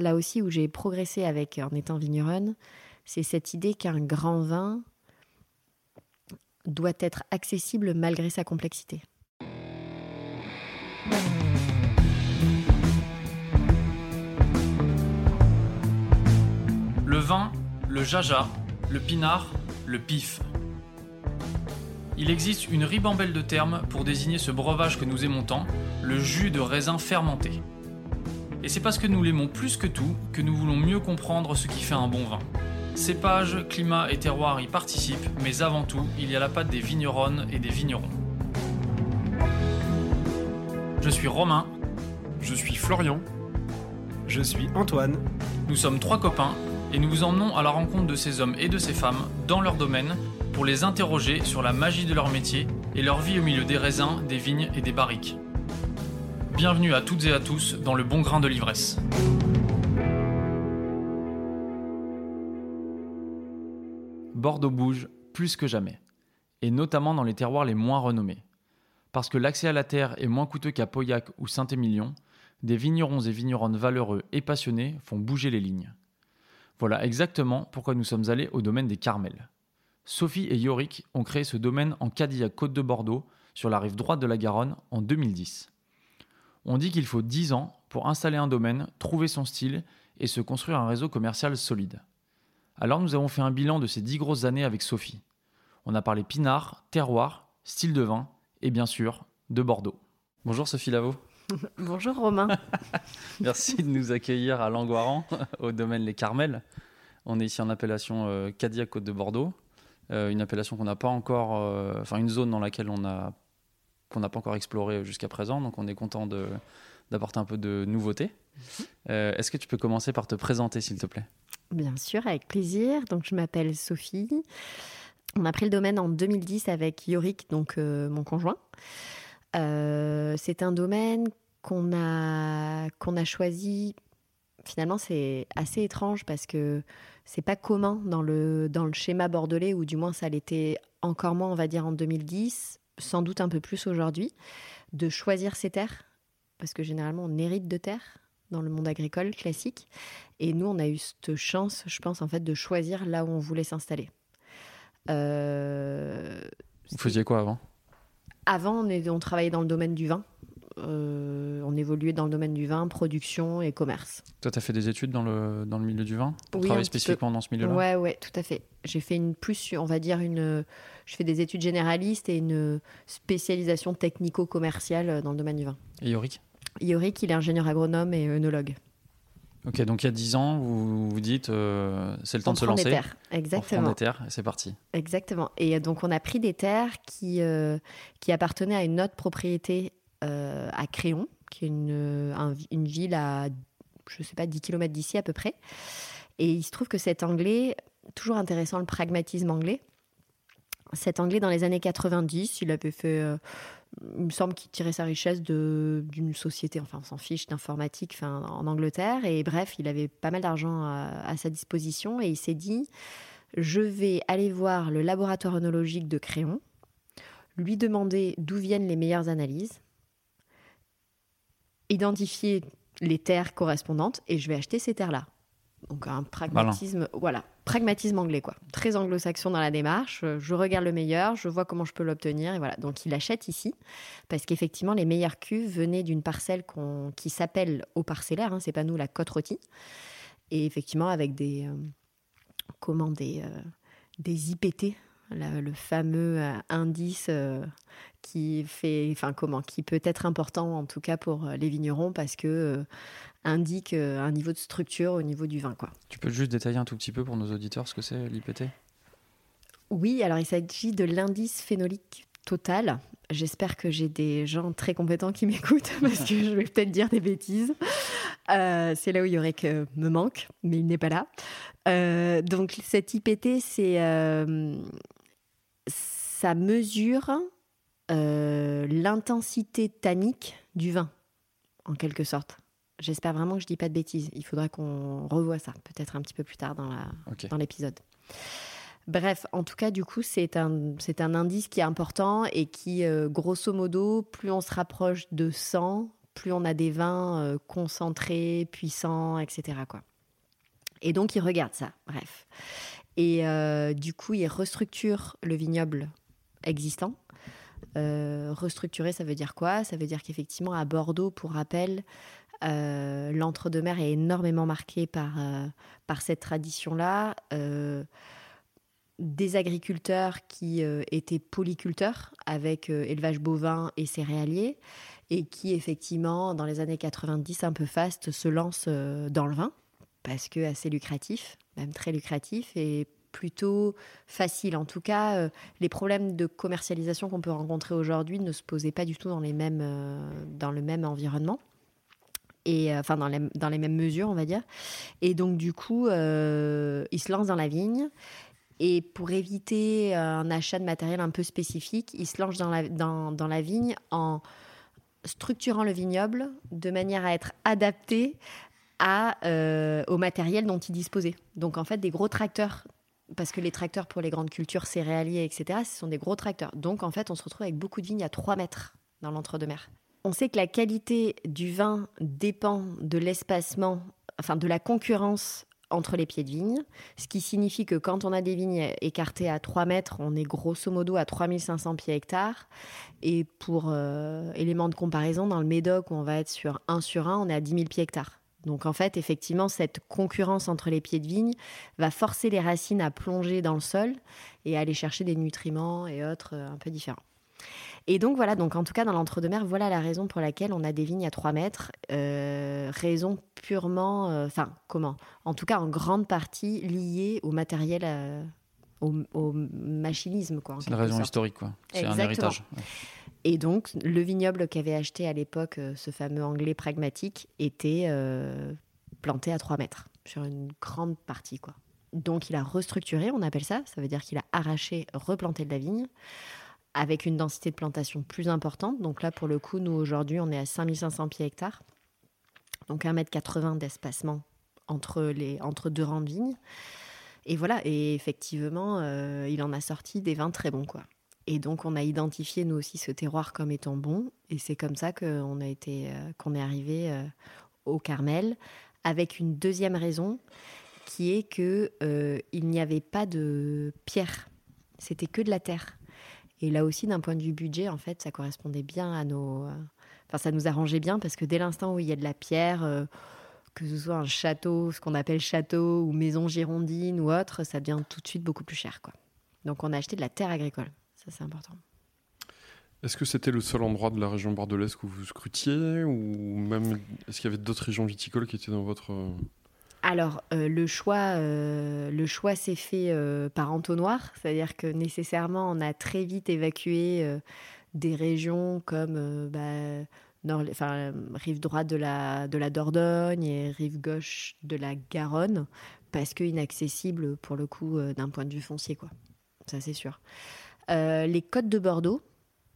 là aussi où j'ai progressé avec en étant vigneronne, c'est cette idée qu'un grand vin doit être accessible malgré sa complexité. Le vin, le jaja, le pinard, le pif. Il existe une ribambelle de termes pour désigner ce breuvage que nous aimons tant, le jus de raisin fermenté. Et c'est parce que nous l'aimons plus que tout que nous voulons mieux comprendre ce qui fait un bon vin. Cépage, climat et terroir y participent, mais avant tout, il y a la patte des vigneronnes et des vignerons. Je suis Romain. Je suis Florian. Je suis Antoine. Nous sommes trois copains et nous vous emmenons à la rencontre de ces hommes et de ces femmes dans leur domaine pour les interroger sur la magie de leur métier et leur vie au milieu des raisins, des vignes et des barriques. Bienvenue à toutes et à tous dans le bon grain de l'ivresse. Bordeaux bouge plus que jamais, et notamment dans les terroirs les moins renommés. Parce que l'accès à la terre est moins coûteux qu'à Pauillac ou Saint-Émilion, des vignerons et vigneronnes valeureux et passionnés font bouger les lignes. Voilà exactement pourquoi nous sommes allés au domaine des Carmels. Sophie et Yorick ont créé ce domaine en Cadillac Côte de Bordeaux, sur la rive droite de la Garonne, en 2010. On dit qu'il faut 10 ans pour installer un domaine, trouver son style et se construire un réseau commercial solide. Alors nous avons fait un bilan de ces 10 grosses années avec Sophie. On a parlé pinard, terroir, style de vin et bien sûr de Bordeaux. Bonjour Sophie Lavaux. Bonjour Romain. Merci de nous accueillir à Langoiran, au domaine Les Carmels. On est ici en appellation euh, Cadillac Côte de Bordeaux, euh, une appellation qu'on n'a pas encore, euh, enfin une zone dans laquelle on a qu'on n'a pas encore exploré jusqu'à présent, donc on est content de, d'apporter un peu de nouveauté. Euh, est-ce que tu peux commencer par te présenter, s'il te plaît? Bien sûr, avec plaisir. Donc, je m'appelle Sophie. On a pris le domaine en 2010 avec Yorick, donc euh, mon conjoint. Euh, c'est un domaine qu'on a, qu'on a choisi. Finalement, c'est assez étrange parce que c'est pas commun dans le, dans le schéma bordelais, ou du moins ça l'était encore moins, on va dire, en 2010, sans doute un peu plus aujourd'hui, de choisir ses terres. Parce que généralement, on hérite de terres dans le monde agricole classique. Et nous, on a eu cette chance, je pense, en fait, de choisir là où on voulait s'installer. Euh, Vous faisiez quoi avant? Avant, on, est- on travaillait dans le domaine du vin. Euh, on évoluait dans le domaine du vin, production et commerce. Toi, tu as fait des études dans le, dans le milieu du vin Pour Oui, travailler peu. spécifiquement dans ce milieu-là? Ouais, ouais, tout à fait. J'ai fait une plus, on va dire une, je fais des études généralistes et une spécialisation technico-commerciale dans le domaine du vin. Et Yorick? Yorick, il est ingénieur agronome et œnologue. Ok, donc il y a 10 ans, vous vous dites, euh, c'est le temps On de se prend des lancer. terres. On prend Exactement. des terres c'est parti. Exactement. Et donc, on a pris des terres qui, euh, qui appartenaient à une autre propriété à Créon, qui est une, euh, un- une ville à, je sais pas, 10 km d'ici à peu près. Et il se trouve que cet anglais, toujours intéressant le pragmatisme anglais, cet anglais dans les années 90, il avait fait, euh, il me semble qu'il tirait sa richesse d'une société, enfin on s'en fiche, d'informatique en Angleterre. Et bref, il avait pas mal d'argent à, à sa disposition et il s'est dit, je vais aller voir le laboratoire œnologique de Créon, lui demander d'où viennent les meilleures analyses, identifier les terres correspondantes et je vais acheter ces terres-là. Donc un pragmatisme, voilà, pragmatisme anglais quoi, très anglo-saxon dans la démarche. Je regarde le meilleur, je vois comment je peux l'obtenir et voilà. Donc il achète ici parce qu'effectivement les meilleures cuves venaient d'une parcelle qui s'appelle au parcellaire, hein, c'est pas nous la côte rôtie, et effectivement avec des euh, comment des euh, des IPT, le fameux euh, indice euh, qui fait, enfin comment, qui peut être important en tout cas pour euh, les vignerons parce que euh, indique euh, un niveau de structure au niveau du vin quoi. Tu peux juste détailler un tout petit peu pour nos auditeurs ce que c'est l'IPT? Oui, alors il s'agit de l'indice phénolique total. J'espère que j'ai des gens très compétents qui m'écoutent parce que je vais peut-être dire des bêtises. Euh, c'est là où il y aurait que me manque, mais il n'est pas là. Donc cet IPT, c'est ça mesure euh, l'intensité tannique du vin, en quelque sorte. J'espère vraiment que je dis pas de bêtises. Il faudra qu'on revoie ça, peut-être un petit peu plus tard dans la, Ok. dans l'épisode. Bref, en tout cas, du coup, c'est un, c'est un indice qui est important et qui, euh, grosso modo, plus on se rapproche de 100, plus on a des vins euh, concentrés, puissants, etc. Quoi. Et donc, il regarde ça, bref. Et euh, du coup, il restructure le vignoble existant. Euh, restructurer, ça veut dire quoi? Ça veut dire qu'effectivement, à Bordeaux, pour rappel, euh, l'entre-deux-mer est énormément marqué par, euh, par cette tradition-là. Des agriculteurs qui étaient polyculteurs avec élevage bovin et céréalier et qui effectivement dans les années 90 un peu fast se lancent dans le vin parce que assez lucratif, même très lucratif et plutôt facile. En tout cas, euh, les problèmes de commercialisation qu'on peut rencontrer aujourd'hui ne se posaient pas du tout dans les mêmes euh, dans le même environnement et euh, enfin dans les, dans les mêmes mesures, on va dire. Et donc du coup, ils se lancent dans la vigne. Et pour éviter un achat de matériel un peu spécifique, ils se lancent dans la, dans, dans la vigne en structurant le vignoble de manière à être adapté à, au matériel dont ils disposaient. Donc en fait, des gros tracteurs, parce que les tracteurs pour les grandes cultures céréaliers, etc., ce sont des gros tracteurs. Donc en fait, on se retrouve avec beaucoup de vignes à 3 mètres dans l'entre-deux-mer. On sait que la qualité du vin dépend de l'espacement, enfin de la concurrence entre les pieds de vigne, ce qui signifie que quand on a des vignes écartées à 3 mètres, on est grosso modo à 3500 pieds hectares. Et pour euh, élément de comparaison, dans le Médoc, où on va être sur 1 sur 1, on est à 10 000 pieds hectares. Donc en fait, effectivement, cette concurrence entre les pieds de vigne va forcer les racines à plonger dans le sol et à aller chercher des nutriments et autres euh, un peu différents. Et donc voilà, donc en tout cas dans l'entre-deux-mer, voilà la raison pour laquelle on a des vignes à 3 mètres. Euh, raison purement, euh, enfin comment? En tout cas en grande partie liée au matériel, euh, au, au machinisme. C'est une raison sorte. historique, quoi. C'est un héritage. Ouais. Et donc, le vignoble qu'avait acheté à l'époque euh, ce fameux anglais pragmatique était euh, planté à 3 mètres sur une grande partie. quoi. Donc, il a restructuré, on appelle ça. Ça veut dire qu'il a arraché, replanté de la vigne avec une densité de plantation plus importante. Donc là, pour le coup, nous, aujourd'hui, on est à 5500 pieds hectares. Donc 1m80 d'espacement entre, les, entre deux rangs de vignes. Et voilà, et effectivement, euh, il en a sorti des vins très bons, quoi. Et donc, on a identifié, nous aussi, ce terroir comme étant bon. Et c'est comme ça qu'on a été, euh, qu'on est arrivé euh, au Carmel, avec une deuxième raison, qui est que euh, il n'y avait pas de pierre. C'était que de la terre. Et là aussi, d'un point de vue budget, en fait, ça correspondait bien à nos... Enfin, ça nous arrangeait bien parce que dès l'instant où il y a de la pierre, que ce soit un château, ce qu'on appelle château, ou maison girondine ou autre, ça devient tout de suite beaucoup plus cher, quoi. Donc, on a acheté de la terre agricole. Ça, c'est important. Est-ce que c'était le seul endroit de la région bordelaise que vous scrutiez ou même est-ce qu'il y avait d'autres régions viticoles qui étaient dans votre euh, Alors, euh, le choix, euh, le choix s'est fait euh, par entonnoir, c'est-à-dire que nécessairement, on a très vite évacué des régions comme bah, nord, enfin, rive droite de la, de la Dordogne et rive gauche de la Garonne, parce que inaccessible pour le coup d'un point de vue foncier, quoi. Ça, c'est sûr. Euh, les côtes de Bordeaux.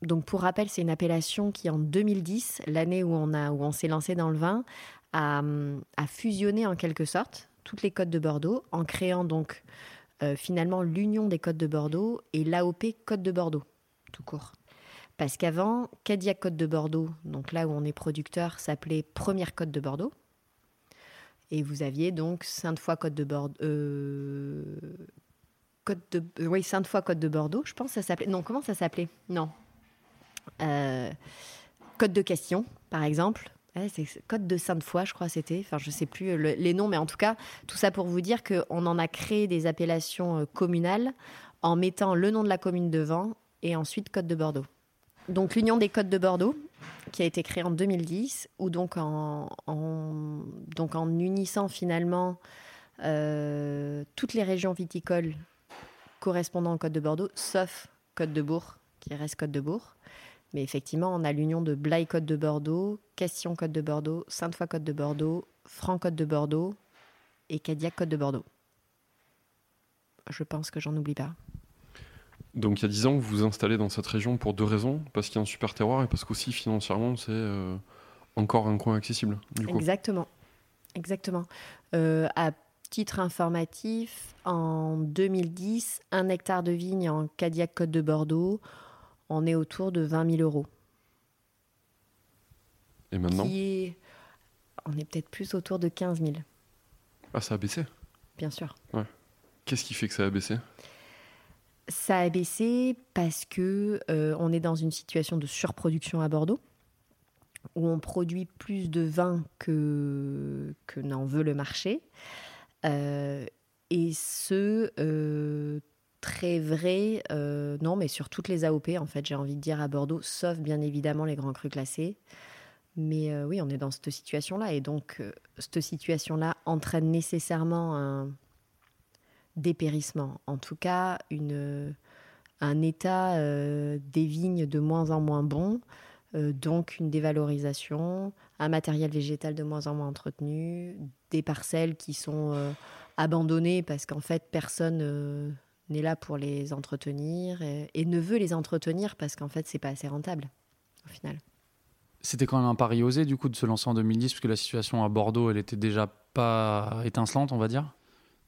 Donc, pour rappel, c'est une appellation qui, en 2010, l'année où on, a, où on s'est lancé dans le vin, a, fusionné en quelque sorte toutes les côtes de Bordeaux en créant donc euh, finalement l'union des côtes de Bordeaux et l'AOP Côte de Bordeaux, tout court. Parce qu'avant, Cadillac Côte de Bordeaux, donc là où on est producteur, s'appelait Première Côte de Bordeaux. Et vous aviez donc Sainte-Foy Côte de Bordeaux. Côte de, euh, oui, Sainte-Foy Côte de Bordeaux, je pense que ça s'appelait. Non, comment ça s'appelait? Non. Euh, Côte de Castillon, par exemple. Ouais, c'est Côte de Sainte-Foy, je crois, c'était. Enfin, je sais plus euh, le- les noms, mais en tout cas, tout ça pour vous dire qu'on en a créé des appellations euh, communales en mettant le nom de la commune devant et ensuite Côte de Bordeaux. Donc, l'Union des Côtes de Bordeaux, qui a été créée en 2010, où donc en, unissant finalement toutes les régions viticoles correspondant aux Côtes de Bordeaux, sauf Côte de Bourg, qui reste Côte de Bourg. Mais effectivement, on a l'union de Blaye Côte de Bordeaux, Castillon Côte de Bordeaux, Sainte-Foy Côte de Bordeaux, Franc Côte de Bordeaux et Cadillac Côte de Bordeaux. Je pense que j'en oublie pas. Donc il y a 10 ans, vous vous installez dans cette région pour deux raisons, parce qu'il y a un super terroir et parce qu'aussi financièrement c'est euh, encore un coin accessible. Du coup. Exactement. Exactement. Euh, à titre informatif, en 2010, un hectare de vigne en Cadillac Côte de Bordeaux, on est autour de 20 000 euros. Et maintenant qui est, on est peut-être plus autour de 15 000, Ah, ça a baissé? bien sûr. Qu'est-ce qui fait que ça a baissé? Ça a baissé parce que euh, on est dans une situation de surproduction à Bordeaux, où on produit plus de vin que, que n'en veut le marché. Euh, et ce, euh, très vrai, euh, non, mais sur toutes les AOP, en fait, j'ai envie de dire à Bordeaux, sauf bien évidemment les grands crus classés. Mais oui, on est dans cette situation-là. Et donc, cette situation-là entraîne nécessairement un dépérissement. En tout cas, une, un état des vignes de moins en moins bon, donc une dévalorisation, un matériel végétal de moins en moins entretenu, des parcelles qui sont euh, abandonnées parce qu'en fait, personne euh, n'est là pour les entretenir et, ne veut les entretenir parce qu'en fait, c'est pas assez rentable au final. C'était quand même un pari osé du coup de se lancer en 2010 parce que la situation à Bordeaux elle était déjà pas étincelante on va dire.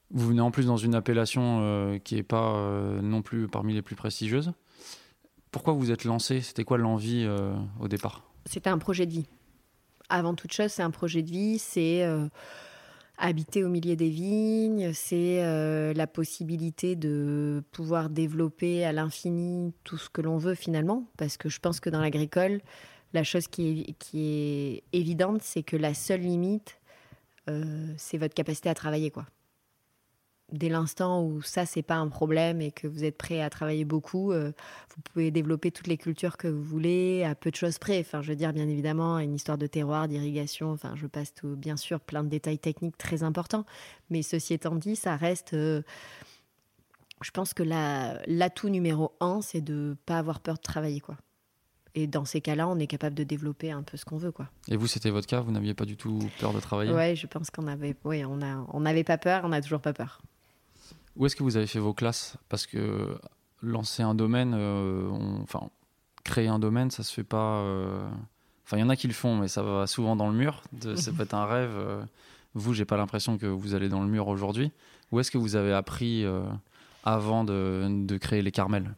Vous venez en plus dans une appellation euh, qui est pas euh, non plus parmi les plus prestigieuses. Pourquoi vous êtes lancé? C'était quoi l'envie euh, au départ? C'était un projet de vie. Avant toute chose, c'est un projet de vie, c'est euh, habiter au milieu des vignes, c'est euh, la possibilité de pouvoir développer à l'infini tout ce que l'on veut finalement, parce que je pense que dans l'agricole, la chose qui est, qui est évidente, c'est que la seule limite, c'est votre capacité à travailler, quoi. Dès l'instant où ça, c'est pas un problème et que vous êtes prêt à travailler beaucoup, euh, vous pouvez développer toutes les cultures que vous voulez à peu de choses près. Enfin, je veux dire, bien évidemment, une histoire de terroir, d'irrigation. Enfin, je passe tout, bien sûr, plein de détails techniques très importants. Mais ceci étant dit, ça reste. euh, je pense que la- l'atout numéro un, c'est de pas avoir peur de travailler, quoi. Et dans ces cas-là, on est capable de développer un peu ce qu'on veut, quoi. Et vous c'était votre cas Vous n'aviez pas du tout peur de travailler? Ouais, je pense qu'on avait, ouais, on a, on n'avait pas peur, on n'a toujours pas peur. Où est-ce que vous avez fait vos classes? Parce que lancer un domaine, euh, enfin créer un domaine, ça se fait pas. euh, Enfin, il y en a qui le font, mais ça va souvent dans le mur. De- Ça peut être un rêve. euh. Vous, j'ai pas l'impression que vous allez dans le mur aujourd'hui. Où est-ce que vous avez appris avant de, créer les Carmels?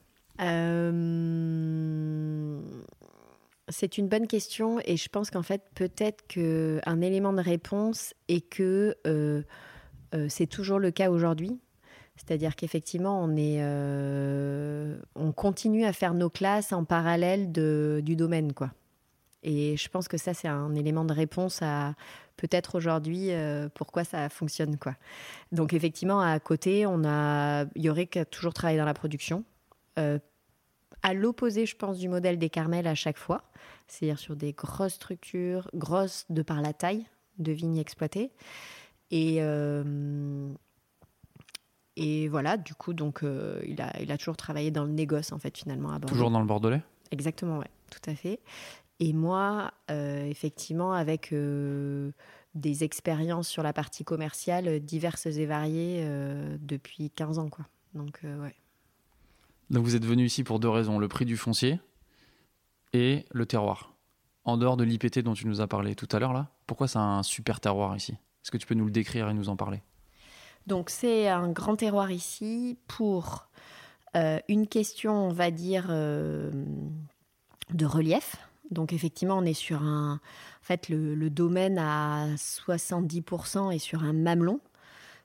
C'est une bonne question et je pense qu'en fait peut-être que un élément de réponse est que c'est toujours le cas aujourd'hui. C'est-à-dire qu'effectivement on euh, on continue à faire nos classes en parallèle de, du domaine quoi. Et je pense que ça c'est un élément de réponse à peut-être aujourd'hui euh, pourquoi ça fonctionne quoi. Donc effectivement à côté on a Yorick toujours travaillé dans la production. Euh, à l'opposé, je pense, du modèle des Carmels à chaque fois, c'est-à-dire sur des grosses structures, grosses de par la taille de vignes exploitées. Et, et voilà, du coup, donc, euh, il, a, il a toujours travaillé dans le négoce, en fait, finalement, à Bordeaux. Toujours dans le Bordelais? Exactement, ouais, tout à fait. Et moi, euh, effectivement, avec euh, des expériences sur la partie commerciale diverses et variées depuis 15 ans, quoi. Donc, ouais. Donc vous êtes venu ici pour deux raisons le prix du foncier et le terroir. En dehors de l'IPT dont tu nous as parlé tout à l'heure, là, pourquoi c'est un super terroir ici? Est-ce que tu peux nous le décrire et nous en parler? Donc c'est un grand terroir ici pour euh, une question, on va dire, euh, de relief. Donc effectivement, on est sur un... En fait, le, domaine à 70% est sur un mamelon,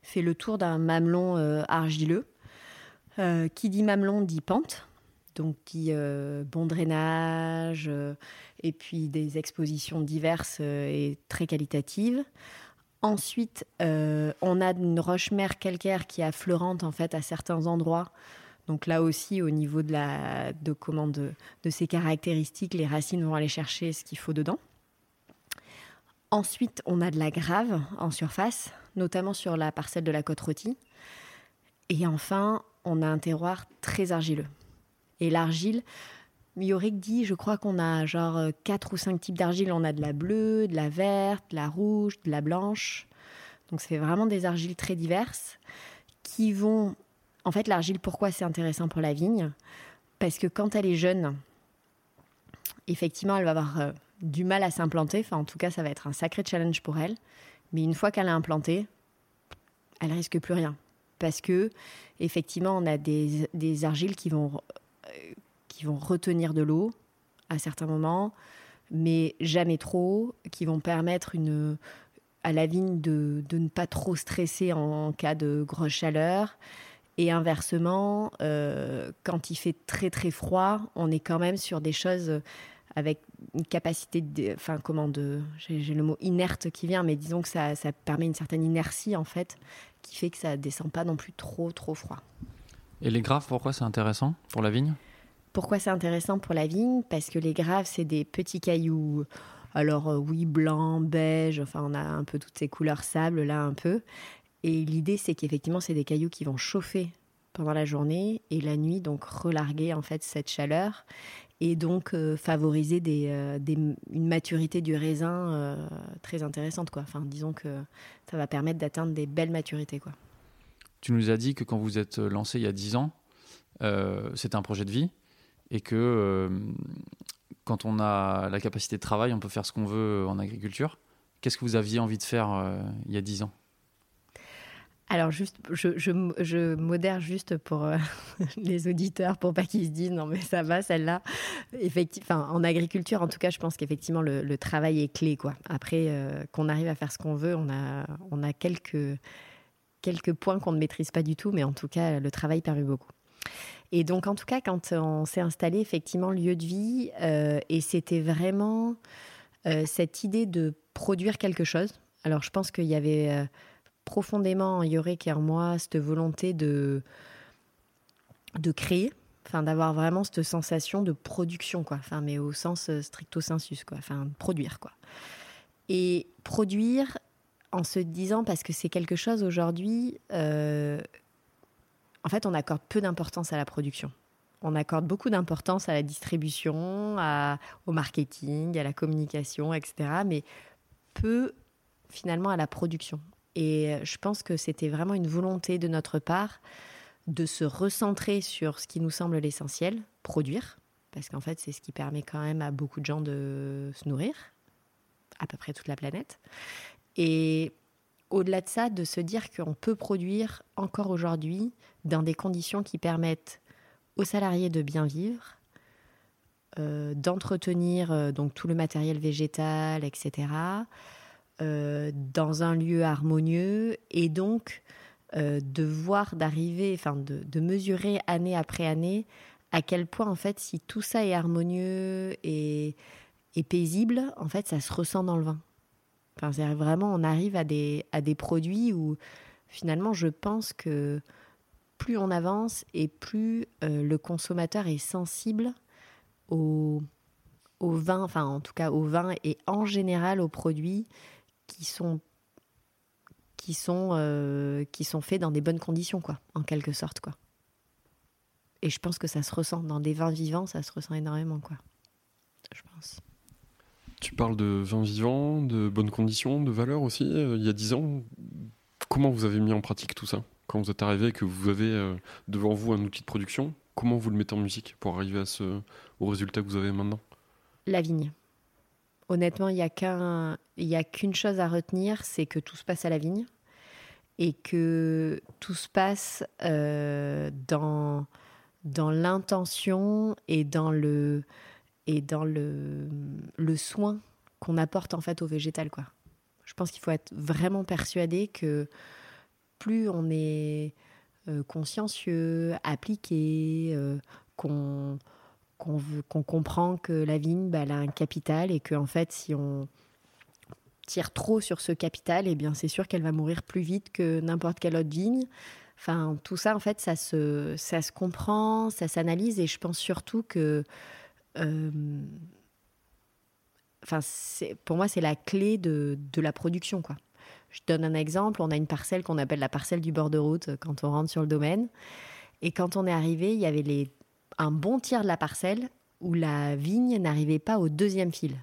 fait le tour d'un mamelon euh, argileux. Qui dit mamelon dit pente, donc dit bon drainage, et puis des expositions diverses et très qualitatives. Ensuite, euh, on a une roche-mère calcaire qui est affleurante en fait à certains endroits. Donc là aussi, au niveau de, comment, de, de ses caractéristiques, les racines vont aller chercher ce qu'il faut dedans. Ensuite, on a de la grave en surface, notamment sur la parcelle de la côte rôtie. Et enfin, on a un terroir très argileux. Et l'argile, Yorick dit, je crois qu'on a genre 4 ou 5 types d'argile. On a de la bleue, de la verte, de la rouge, de la blanche. Donc c'est vraiment des argiles très diverses qui vont... En fait, l'argile, pourquoi c'est intéressant pour la vigne? Parce que quand elle est jeune, effectivement, elle va avoir euh, du mal à s'implanter. Enfin, en tout cas, ça va être un sacré challenge pour elle. Mais une fois qu'elle est implantée, elle risque plus rien. Parce que, effectivement, on a des, des argiles qui vont, euh, qui vont retenir de l'eau à certains moments. mais jamais trop, qui vont permettre à la vigne de, de ne pas trop stresser en, cas de grosse chaleur. Et inversement, euh, quand il fait très très froid, on est quand même sur des choses avec une capacité de, enfin comment j'ai le mot inerte qui vient, mais disons que ça, ça, permet une certaine inertie en fait, qui fait que ça descend pas non plus trop trop froid. Et les graves, pourquoi c'est intéressant pour la vigne? Pourquoi c'est intéressant pour la vigne? Parce que les graves, c'est des petits cailloux. Alors euh, oui, blanc, beige, enfin on a un peu toutes ces couleurs sable là un peu. Et l'idée c'est qu'effectivement c'est des cailloux qui vont chauffer pendant la journée et la nuit donc relarguer en fait cette chaleur et donc euh, favoriser euh, une maturité du raisin très intéressante quoi. Enfin disons que ça va permettre d'atteindre des belles maturités quoi. Tu nous as dit que quand vous êtes lancé il y a 10 ans, c'était un projet de vie et que quand on a la capacité de travail, on peut faire ce qu'on veut en agriculture. Qu'est-ce que vous aviez envie de faire euh, il y a dix ans? Alors, juste, je, modère juste pour euh, les auditeurs, pour pas qu'ils se disent non, mais ça va, celle-là. Effectivement, en agriculture, en tout cas, je pense qu'effectivement, le, travail est clé. Quoi. Après, euh, qu'on arrive à faire ce qu'on veut, on a, on a quelques, quelques points qu'on ne maîtrise pas du tout, mais en tout cas, le travail permet beaucoup. Et donc, en tout cas, quand on s'est installé, effectivement, lieu de vie, euh, et c'était vraiment euh, cette idée de produire quelque chose. Alors, je pense qu'il y avait euh, profondément en Yorek et en moi cette volonté de, de créer, d'avoir vraiment cette sensation de production, quoi. Enfin, mais au sens stricto sensus, quoi. Enfin, produire, quoi. Et produire en se disant, parce que c'est quelque chose aujourd'hui en fait, on accorde peu d'importance à la production. On accorde beaucoup d'importance à la distribution, au marketing, à la communication, etc. Mais peu finalement à la production. Et je pense que c'était vraiment une volonté de notre part de se recentrer sur ce qui nous semble l'essentiel, produire, parce qu'en fait c'est ce qui permet quand même à beaucoup de gens de se nourrir, à peu près toute la planète. Et au-delà de ça, de se dire qu'on peut produire encore aujourd'hui dans des conditions qui permettent aux salariés de bien vivre, euh, d'entretenir euh, donc tout le matériel végétal, etc., euh, dans un lieu harmonieux et donc de voir d'arriver, enfin de, de, mesurer année après année à quel point en fait si tout ça est harmonieux et, paisible, en fait ça se ressent dans le vin. Enfin, vraiment on arrive à des, à des produits où finalement je pense que plus on avance et plus euh, le consommateur est sensible au, vin, enfin en tout cas au vin et en général aux produits qui sont qui sont euh, qui sont faits dans des bonnes conditions quoi, en quelque sorte quoi. Et je pense que ça se ressent dans des vins vivants, ça se ressent énormément quoi. Je pense. Tu parles de vins vivants, de bonnes conditions, de valeurs aussi. Euh, il y a dix ans, comment vous avez mis en pratique tout ça? Quand vous êtes arrivé, que vous avez euh, devant vous un outil de production, comment vous le mettez en musique pour arriver au résultat que vous avez maintenant? La vigne. Honnêtement, il n'y a qu'une chose à retenir, c'est que tout se passe à la vigne et que tout se passe euh, dans, l'intention et dans le, et soin qu'on apporte en fait au végétal. Je pense qu'il faut être vraiment persuadé que plus on est euh, consciencieux, appliqué, euh, qu'on qu'on comprend que la vigne, bah, elle a un capital et qu'en en fait, si on tire trop sur ce capital, eh bien, c'est sûr qu'elle va mourir plus vite que n'importe quelle autre vigne. Enfin, tout ça, en fait, ça se, ça se comprend, ça s'analyse et je pense surtout que euh, enfin, pour moi, c'est la clé de, de, la production, quoi. Je donne un exemple. On a une parcelle qu'on appelle la parcelle du bord de route euh, quand on rentre sur le domaine. Et quand on est arrivé, il y avait un bon tiers de la parcelle où la vigne n'arrivait pas au deuxième fil.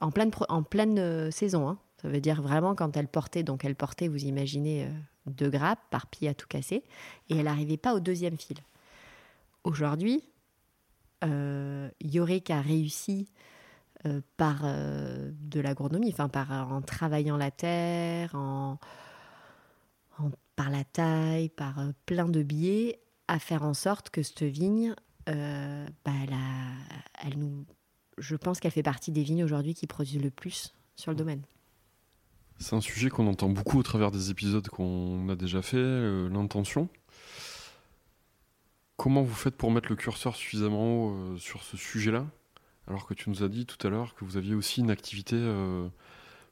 En pleine, euh, saison. Hein. Ça veut dire vraiment quand elle portait, donc elle portait, vous imaginez, euh, deux grappes par pied à tout casser. Et elle n'arrivait pas au deuxième fil. Aujourd'hui, Yorick a réussi euh, par euh, de l'agronomie, enfin par en travaillant la terre, en, par la taille, par euh, plein de biais, à faire en sorte que cette vigne, bah, elle, elle, nous, je pense qu'elle fait partie des vignes aujourd'hui qui produisent le plus sur le domaine. C'est un sujet qu'on entend beaucoup au travers des épisodes qu'on a déjà fait, l'intention. Comment vous faites pour mettre le curseur suffisamment haut sur ce sujet-là? Alors que tu nous as dit tout à l'heure que vous aviez aussi une activité euh,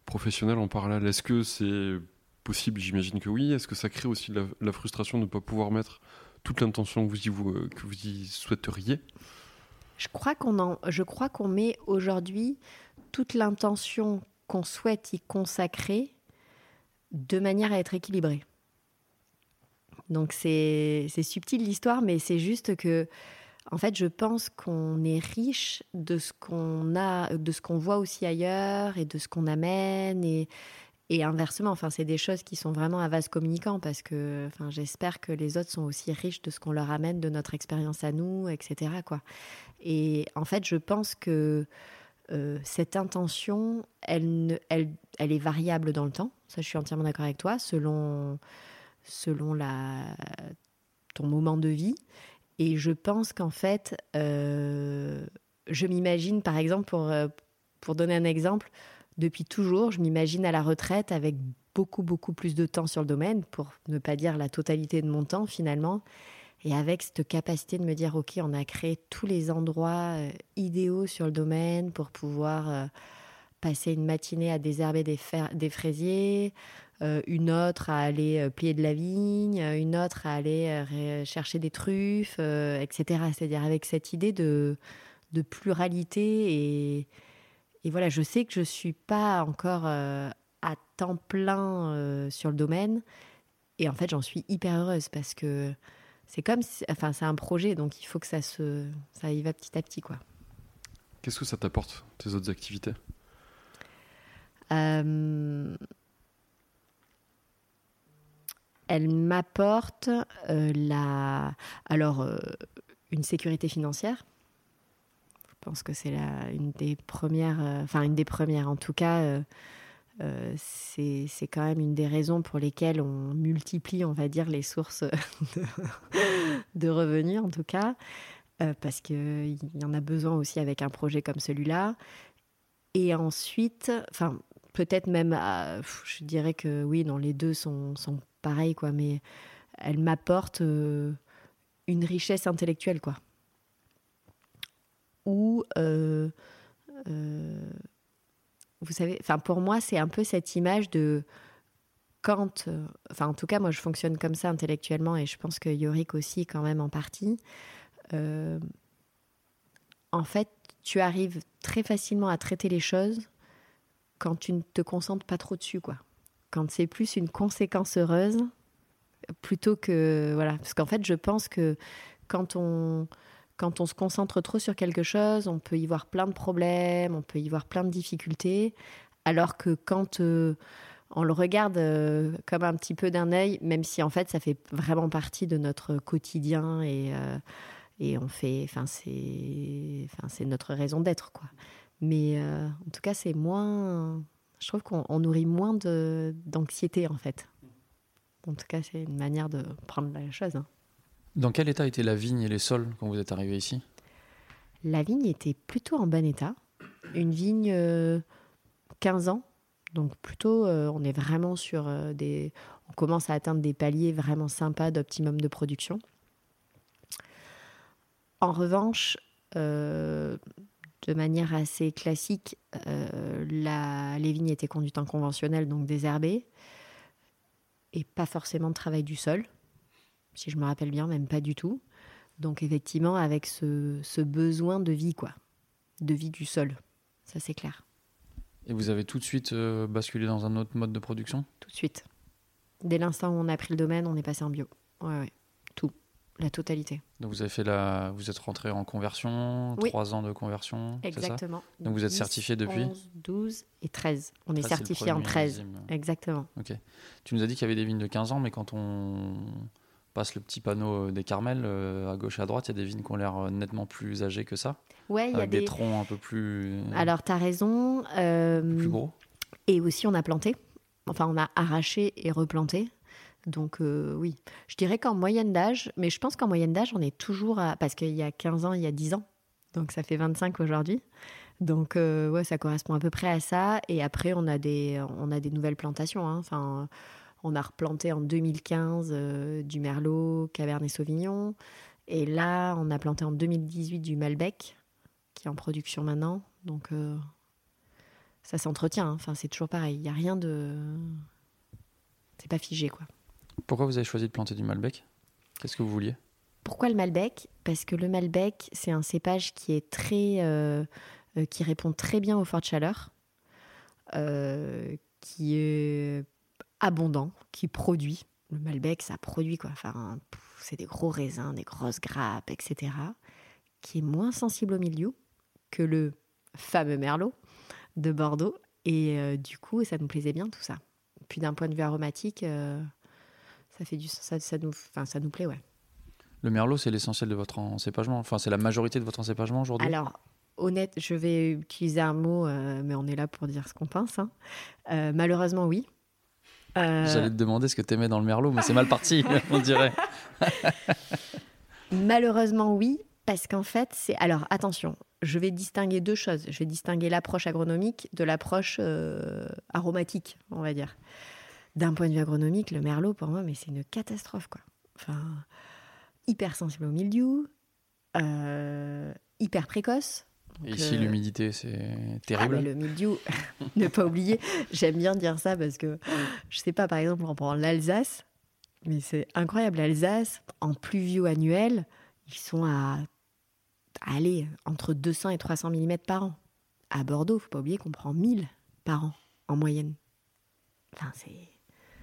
professionnelle en parallèle. Est-ce que c'est possible? J'imagine que oui. Est-ce que ça crée aussi la, frustration de ne pas pouvoir mettre toute l'intention que vous y, souhaiteriez? Je crois qu'on en, je crois qu'on met aujourd'hui toute l'intention qu'on souhaite y consacrer de manière à être équilibré. Donc c'est c'est subtil l'histoire, mais c'est juste que, en fait, je pense qu'on est riche de ce qu'on a, de ce qu'on voit aussi ailleurs et de ce qu'on amène et inversement. Enfin, c'est des choses qui sont vraiment à vase communicant parce que, enfin, j'espère que les autres sont aussi riches de ce qu'on leur amène, de notre expérience à nous, etc. Et en fait, je pense que euh, cette intention, elle, est variable dans le temps. Ça, je suis entièrement d'accord avec toi, selon, ton moment de vie. Et je pense qu'en fait, euh, je m'imagine, par exemple, pour, euh, pour donner un exemple, depuis toujours, je m'imagine à la retraite avec beaucoup, beaucoup plus de temps sur le domaine, pour ne pas dire la totalité de mon temps finalement. Et avec cette capacité de me dire, OK, on a créé tous les endroits euh, idéaux sur le domaine pour pouvoir passer une matinée à désherber des, fraisiers, une autre à aller euh, plier de la vigne, euh, une autre à aller euh, chercher des truffes, euh, etc. C'est-à-dire avec cette idée de, de pluralité. Et, et voilà, je sais que je ne suis pas encore euh, à temps plein euh, sur le domaine. Et en fait, j'en suis hyper heureuse parce que c'est comme si, enfin, c'est un projet, donc il faut que ça se, ça y va petit à petit, quoi. Qu'est-ce que ça t'apporte, tes autres activités? Euh, elle m'apporte euh, la, alors euh, une sécurité financière. Je pense que c'est la, une des premières, euh, enfin une des premières en tout cas. c'est quand même une des raisons pour lesquelles on multiplie, on va dire, les sources de, revenus, en tout cas, parce qu'il y en a besoin aussi avec un projet comme celui-là. Et ensuite, enfin, peut-être même, je dirais que oui, non, les deux sont, sont pareils, quoi, mais elle m'apporte euh, une richesse intellectuelle, quoi. Ou, euh, euh, vous savez, enfin, pour moi, c'est un peu cette image de quand, en tout cas, moi, je fonctionne comme ça intellectuellement, et je pense que Yorick aussi, quand même, en partie. En fait, tu arrives très facilement à traiter les choses quand tu ne te concentres pas trop dessus, quoi. Quand c'est plus une conséquence heureuse plutôt que voilà, parce qu'en fait, je pense que quand on quand on se concentre trop sur quelque chose, on peut y voir plein de problèmes, on peut y voir plein de difficultés, alors que quand euh, on le regarde euh, comme un petit peu d'un œil, même si en fait ça fait vraiment partie de notre quotidien et euh, et on fait, enfin c'est, enfin c'est notre raison d'être quoi. Mais en tout cas, c'est moins. Je trouve qu'on on nourrit moins d'anxiété, en fait. En tout cas, c'est une manière de prendre la chose. hein. Dans quel état étaient la vigne et les sols quand vous êtes arrivé ici? La vigne était plutôt en bon état. Une vigne euh, 15 ans. Donc, plutôt, euh, on est vraiment sur euh, des. On commence à atteindre des paliers vraiment sympas d'optimum de production. En revanche, euh, de manière assez classique, euh, la- les vignes étaient conduites en conventionnel, donc désherbées, et pas forcément de travail du sol, si je me rappelle bien, même pas du tout. Donc effectivement, avec ce, ce besoin de vie, quoi, de vie du sol, ça c'est clair, Et vous avez tout de suite euh, basculé dans un autre mode de production? Tout de suite. Dès l'instant où on a pris le domaine, on est passé en bio. Ouais, ouais, tout, la totalité. Donc vous avez fait la, vous êtes rentré en conversion, trois ans de conversion, ça? Exactement. Donc vous êtes 10, certifié depuis? 11, 12 et 13. On est c'est le certifié en premier 13. millésime. Exactement. Ok. Tu nous as dit qu'il y avait des vignes de 15 ans, mais quand on passe le petit panneau euh, des Carmels, euh, à gauche et à droite, il y a des vignes qui ont l'air euh, nettement plus âgées que ça, Ouais, il y a des... des. troncs un peu plus, Alors, tu as raison. euh, plus gros? Et aussi, on a planté. Enfin, on a arraché et replanté. Donc, euh, oui. Je dirais qu'en moyenne d'âge, mais je pense qu'en moyenne d'âge, on est toujours à. Parce qu'il y a 15 ans, il y a 10 ans. Donc, ça fait 25 aujourd'hui. Donc, euh, ouais, ça correspond à peu près à ça. Et après, on a des, on a des nouvelles plantations. hein. Enfin, on a replanté en 2015 euh, du Merlot, Cabernet Sauvignon. Et là, on a planté en 2018 du Malbec, qui est en production maintenant. Donc, euh, ça s'entretient. hein. Enfin, c'est toujours pareil. Il n'y a rien de. C'est pas figé, quoi. Pourquoi vous avez choisi de planter du Malbec? Qu'est-ce que vous vouliez? Pourquoi le Malbec? Parce que le Malbec, c'est un cépage qui est très, euh, euh, qui répond très bien aux fortes chaleurs, euh, qui est abondant, qui produit. Le Malbec, ça produit quoi. Enfin, c'est des gros raisins, des grosses grappes, etc. Qui est moins sensible au milieu que le fameux Merlot de Bordeaux. Et du coup, ça nous plaisait bien tout ça. Puis d'un point de vue aromatique, ça fait du, ça, ça nous, enfin, ça nous plaît, ouais. Le Merlot, c'est l'essentiel de votre encépagement. Enfin, c'est la majorité de votre encépagement aujourd'hui? Alors, honnête, je vais utiliser un mot, euh, mais on est là pour dire ce qu'on pense. hein. Euh, malheureusement, oui. Euh, J'allais te demander ce que t'aimais dans le Merlot, mais c'est mal parti, on dirait. malheureusement, oui, parce qu'en fait, c'est. Alors, attention, je vais distinguer deux choses. Je vais distinguer l'approche agronomique de l'approche aromatique, on va dire. D'un point de vue agronomique, le merlot, pour moi, mais c'est une catastrophe, quoi. Enfin, hyper sensible au mildiou, euh, hyper précoce. Donc, ici, euh, l'humidité, c'est Ah, terrible. mais le mildiou, ne pas oublier, j'aime bien dire ça parce que, je sais pas, par exemple, on prend l'Alsace, mais c'est incroyable, l'Alsace, en pluvieux annuel, ils sont à, à aller entre 200 et 300 mm par an. À Bordeaux, faut pas oublier qu'on prend 1000 par an, en moyenne. Enfin, c'est...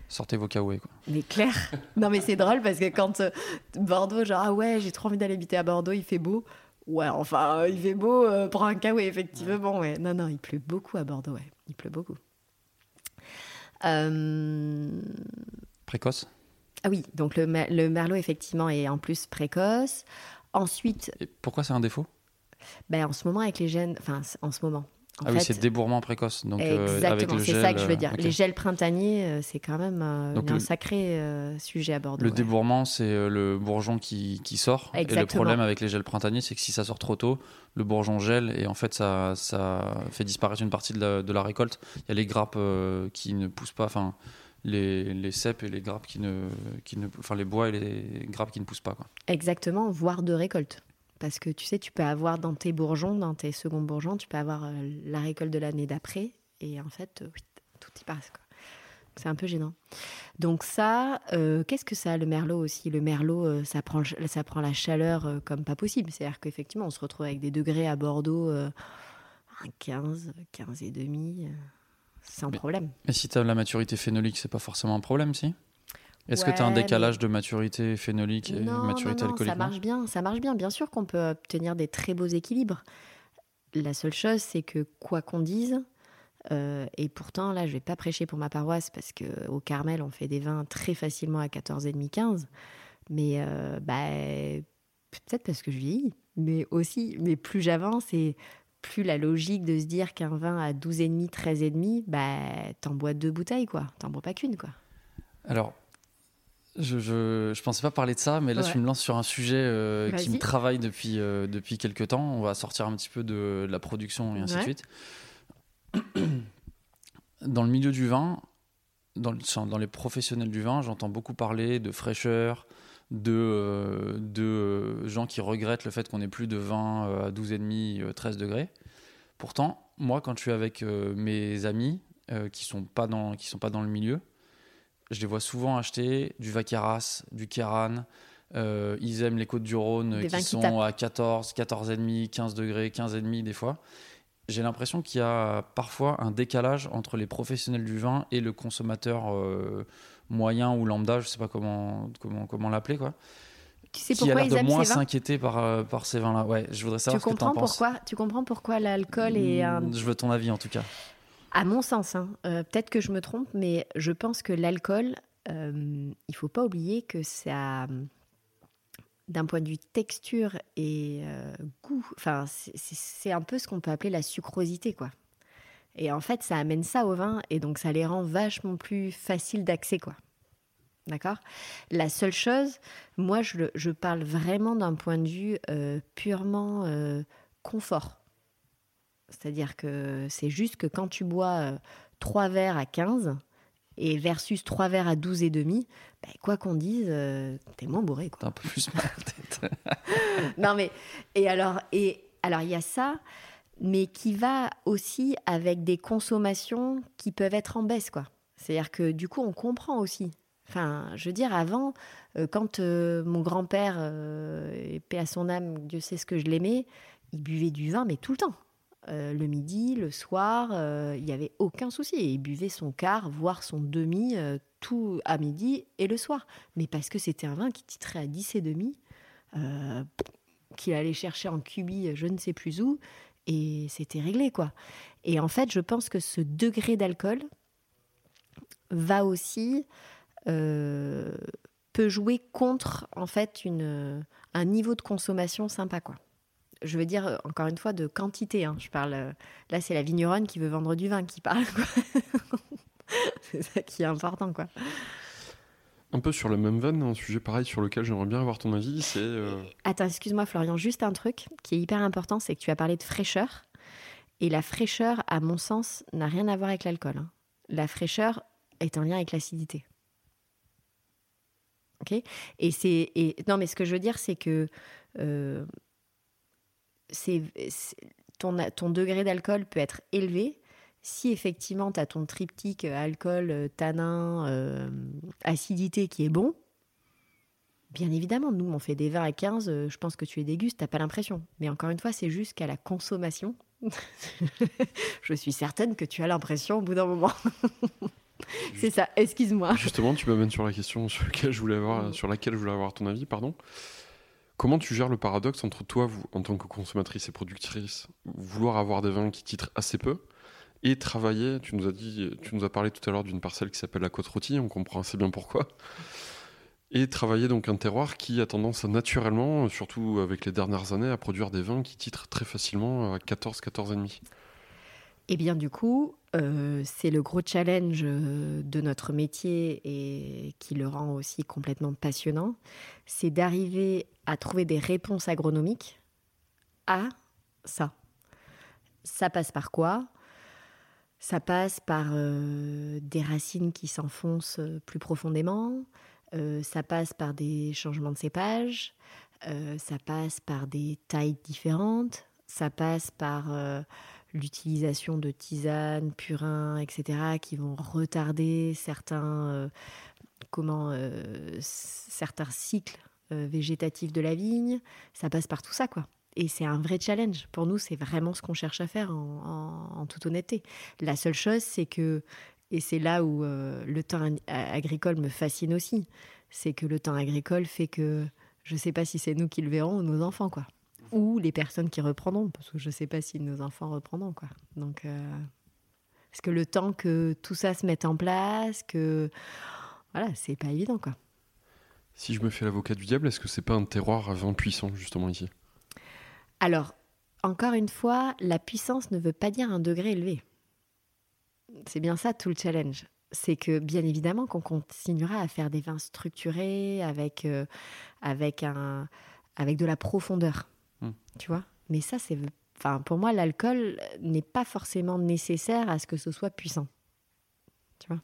Sortez vos kawaii, quoi. Mais clair. Non, mais c'est drôle parce que quand euh, Bordeaux, genre, ah ouais, j'ai trop envie d'aller habiter à Bordeaux, il fait beau. Ouais, enfin, euh, il fait beau, euh, prends un cas, ouais, effectivement, ouais. Non, non, il pleut beaucoup à Bordeaux, ouais. Il pleut beaucoup. Euh, Précoce Ah oui, donc le, le merlot, effectivement, est en plus précoce. Ensuite, Et pourquoi c'est un défaut? Ben, en ce moment, avec les gènes, enfin, en ce moment. Ah oui, c'est débourrement précoce. Donc, euh, Exactement, c'est ça que je veux euh, dire. ok. Les gels printaniers, euh, c'est quand même euh, Donc un sacré euh, sujet à Bordeaux. Le ouais. débourrement, c'est euh, le bourgeon qui, qui sort. Et le Exactement. problème avec les gels printaniers, c'est que si ça sort trop tôt, le bourgeon gèle et en fait, ça, ça fait disparaître une partie de la, de la récolte. Il y a les grappes euh, qui ne poussent pas, enfin, les, les cèpes et les grappes qui ne, qui ne. Enfin, les bois et les grappes qui ne poussent pas. Quoi. Exactement, voire de récolte. Parce que tu sais, tu peux avoir dans tes bourgeons, dans tes seconds bourgeons, tu peux avoir euh, la récolte de l'année d'après. Et en fait, euh, oui, tout y passe. C'est un peu gênant. Donc ça, euh, qu'est-ce que ça, le merlot aussi? Le merlot, ça, prend, ça prend la chaleur comme pas possible. C'est-à-dire qu'effectivement, on se retrouve avec des degrés à Bordeaux, euh, à 15, 15 et demi, sans Mais- problème. Et si tu as la maturité phénolique, c'est pas forcément un problème, si? Est-ce que tu as un mais- décalage de maturité phénolique et non, maturité non, non, alcoolique ça marche bien, ça marche bien. Bien sûr qu'on peut obtenir des très beaux équilibres. La seule chose, c'est que quoi qu'on dise, euh, et pourtant là, je vais pas prêcher pour ma paroisse parce que au Carmel, on fait des vins très facilement à 14,5, 15. Mais euh, bah, peut-être parce que je vieillis, mais aussi, mais plus j'avance et plus la logique de se dire qu'un vin à 12,5, 13,5, bah, t'en bois deux bouteilles, quoi. T'en bois pas qu'une, quoi. Alors, je, je, je pensais pas parler de ça, mais là, Ouais. tu me lances sur un sujet euh, qui me travaille depuis, euh, depuis quelques temps. On va sortir un petit peu de, la production et ainsi de suite. Dans le milieu du vin, dans, le- dans les professionnels du vin, j'entends beaucoup parler de fraîcheur, de, euh, de euh, gens qui regrettent le fait qu'on ait plus de vin euh, à 12,5, euh, 13 degrés. Pourtant, moi, quand je suis avec mes amis qui sont pas dans qui sont pas dans le milieu, je les vois souvent acheter du Vacaras, du Kéran. euh, ils aiment les côtes du Rhône qui sont tapent. à 14, 14,5, 15 degrés, 15,5 des fois. J'ai l'impression qu'il y a parfois un décalage entre les professionnels du vin et le consommateur euh, moyen ou lambda, je sais pas comment, comment, comment l'appeler, quoi. Tu sais qui a l'air de moins s'inquiéter par, euh, par ces vins-là. Ouais, je voudrais tu savoir ce que tu comprends en penses. pourquoi Tu comprends pourquoi l'alcool est un... Mm, Je veux ton avis en tout cas. À mon sens, hein, euh, peut-être que je me trompe, mais je pense que l'alcool, euh, il faut pas oublier que ça, d'un point de vue texture et euh, goût, enfin, c'est- un peu ce qu'on peut appeler la sucrosité, quoi. Et en fait, ça amène ça au vin, et donc ça les rend vachement plus faciles d'accès, quoi. D'accord? La seule chose, moi, je, le- je parle vraiment d'un point de vue euh, purement confort. C'est-à-dire que c'est juste que quand tu bois 3 verres à 15 et versus 3 verres à 12 et demi, ben, quoi qu'on dise, t'es moins bourré. T'as un peu plus mal tête. non mais et alors et alors il y a ça, mais qui va aussi avec des consommations qui peuvent être en baisse quoi. C'est-à-dire que du coup on comprend aussi. Enfin, je veux dire, avant, euh, quand euh, mon grand-père, euh, paix à son âme, Dieu sait ce que je l'aimais, il buvait du vin, mais tout le temps. Le midi, le soir, il n'y avait aucun souci. Il buvait son quart, voire son demi, tout à midi et le soir. Mais parce que c'était un vin qui titrait à 10 et demi, qu'il allait chercher en cubi, je ne sais plus où, et c'était réglé, quoi. Et en fait, je pense que ce degré d'alcool va aussi euh, peut jouer contre en fait une, un niveau de consommation sympa quoi. Je veux dire encore une fois de quantité. Hein. Je parle là c'est la vigneronne qui veut vendre du vin qui parle. c'est ça qui est important quoi. Un peu sur le même veine, un sujet pareil sur lequel j'aimerais bien avoir ton avis, c'est. Euh, Attends, excuse-moi Florian, juste un truc qui est hyper important, c'est que tu as parlé de fraîcheur. Et la fraîcheur, à mon sens, n'a rien à voir avec l'alcool. Hein. La fraîcheur est en lien avec l'acidité. Ok? Et c'est. Et, non, mais ce que je veux dire, c'est que. Euh, c'est, ton, ton degré d'alcool peut être élevé si effectivement tu as ton triptyque euh, alcool, euh, tanin, acidité qui est bon. Bien évidemment, nous, on fait des vins à 15, je pense que tu les dégustes, t'as pas l'impression. Mais encore une fois, c'est juste qu'à la consommation, je suis certaine que tu as l'impression au bout d'un moment. C'est ça, excuse-moi. Justement, tu m'amènes sur la question sur laquelle, je voulais avoir, sur laquelle je voulais avoir ton avis. pardon. Comment tu gères le paradoxe entre toi, en tant que consommatrice et productrice, vouloir avoir des vins qui titrent assez peu et travailler, tu nous as dit, tu nous as parlé tout à l'heure d'une parcelle qui s'appelle la côte rôtie, on comprend assez bien pourquoi. Et travailler donc un terroir qui a tendance naturellement, surtout avec les dernières années, à produire des vins qui titrent très facilement à 14, 14,5. Eh bien, du coup, euh, c'est le gros challenge euh, de notre métier et qui le rend aussi complètement passionnant. C'est d'arriver à trouver des réponses agronomiques à ça. Ça passe par quoi? Ça passe par euh, des racines qui s'enfoncent plus profondément. ça passe par des changements de cépage. ça passe par des tailles différentes. Ça passe par l'utilisation de tisanes, purins, etc., qui vont retarder certains, euh, comment, euh, certains cycles euh, végétatifs de la vigne. Ça passe par tout ça, quoi. Et c'est un vrai challenge. Pour nous, c'est vraiment ce qu'on cherche à faire en, toute honnêteté. La seule chose, c'est que, et c'est là où le temps agricole me fascine aussi, c'est que le temps agricole fait que je ne sais pas si c'est nous qui le verrons ou nos enfants, quoi ou les personnes qui reprendront, parce que je ne sais pas si nos enfants reprendront. Quoi. Donc, euh, est-ce que le temps que tout ça se mette en place, que voilà, c'est pas évident, quoi. Si je me fais l'avocat du diable, est-ce que c'est pas un terroir à vin puissant justement ici? Alors, encore une fois, la puissance ne veut pas dire un degré élevé. C'est bien ça tout le challenge. C'est que bien évidemment qu'on continuera à faire des vins structurés avec, euh, avec, un, avec de la profondeur. Hmm. Tu vois? Mais ça, c'est. Enfin, pour moi, l'alcool n'est pas forcément nécessaire à ce que ce soit puissant. Tu vois?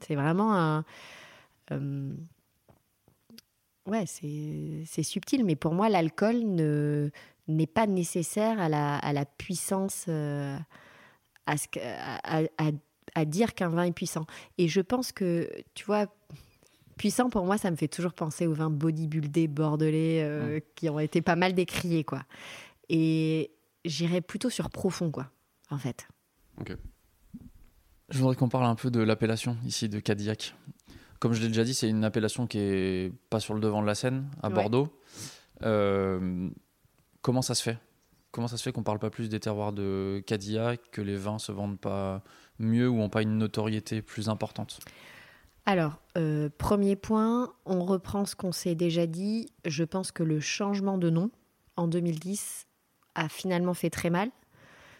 C'est vraiment un. Euh, ouais, c'est subtil, mais pour moi, l'alcool ne n'est pas nécessaire à la, à la puissance, euh, à, ce à, à, dire qu'un vin est puissant. Et je pense que, tu vois, Puissant, pour moi, ça me fait toujours penser aux vins bodybuildés bordelais euh, qui ont été pas mal décriés, quoi. Et j'irais plutôt sur profond, quoi, en fait. Ok. Je voudrais qu'on parle un peu de l'appellation ici de Cadillac. Comme je l'ai déjà dit, c'est une appellation qui est pas sur le devant de la scène, à Bordeaux. Euh, comment ça se fait? Comment ça se fait qu'on parle pas plus des terroirs de Cadillac, que les vins se vendent pas mieux ou ont pas une notoriété plus importante? Alors, euh, premier point, on reprend ce qu'on s'est déjà dit. Je pense que le changement de nom en 2010 a finalement fait très mal.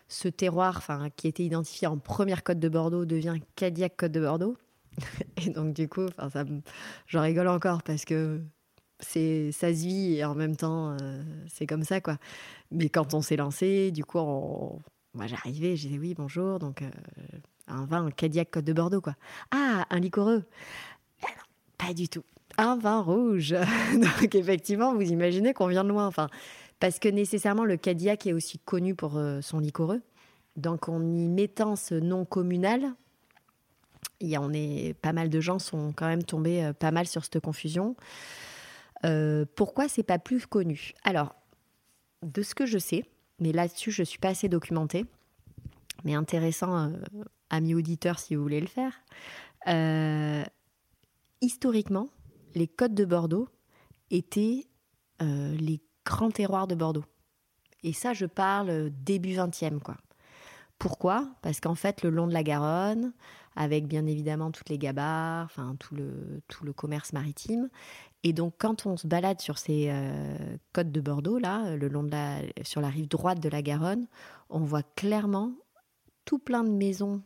Ce terroir, qui était identifié en première côte de Bordeaux, devient Cadillac Côte de Bordeaux. Et donc, du coup, j'en rigole encore parce que c'est ça se vit et en même temps, euh, c'est comme ça, quoi. Mais quand on s'est lancé, du coup, moi j'arrivais, je disais oui, bonjour, donc euh, un vin, un Cadillac Côte de Bordeaux, quoi. Ah, un liquoreux Eh non, Pas du tout. Un vin rouge. donc effectivement, vous imaginez qu'on vient de loin. Enfin, parce que nécessairement, le Cadillac est aussi connu pour euh, son liquoreux. Donc en y mettant ce nom communal, il y a- on est, pas mal de gens sont quand même tombés euh, pas mal sur cette confusion. Euh, pourquoi c'est pas plus connu? Alors, de ce que je sais, mais là-dessus je suis pas assez documentée, mais intéressant, euh, amis auditeurs, si vous voulez le faire. euh, historiquement, les côtes de Bordeaux étaient euh, les grands terroirs de Bordeaux. Et ça, je parle début 20e, quoi. Pourquoi? Parce qu'en fait, le long de la Garonne, avec bien évidemment toutes les gabarres, enfin tout le, tout le commerce maritime. Et donc, quand on se balade sur ces euh, côtes de Bordeaux, là, le long de la, sur la rive droite de la Garonne, on voit clairement tout plein de maisons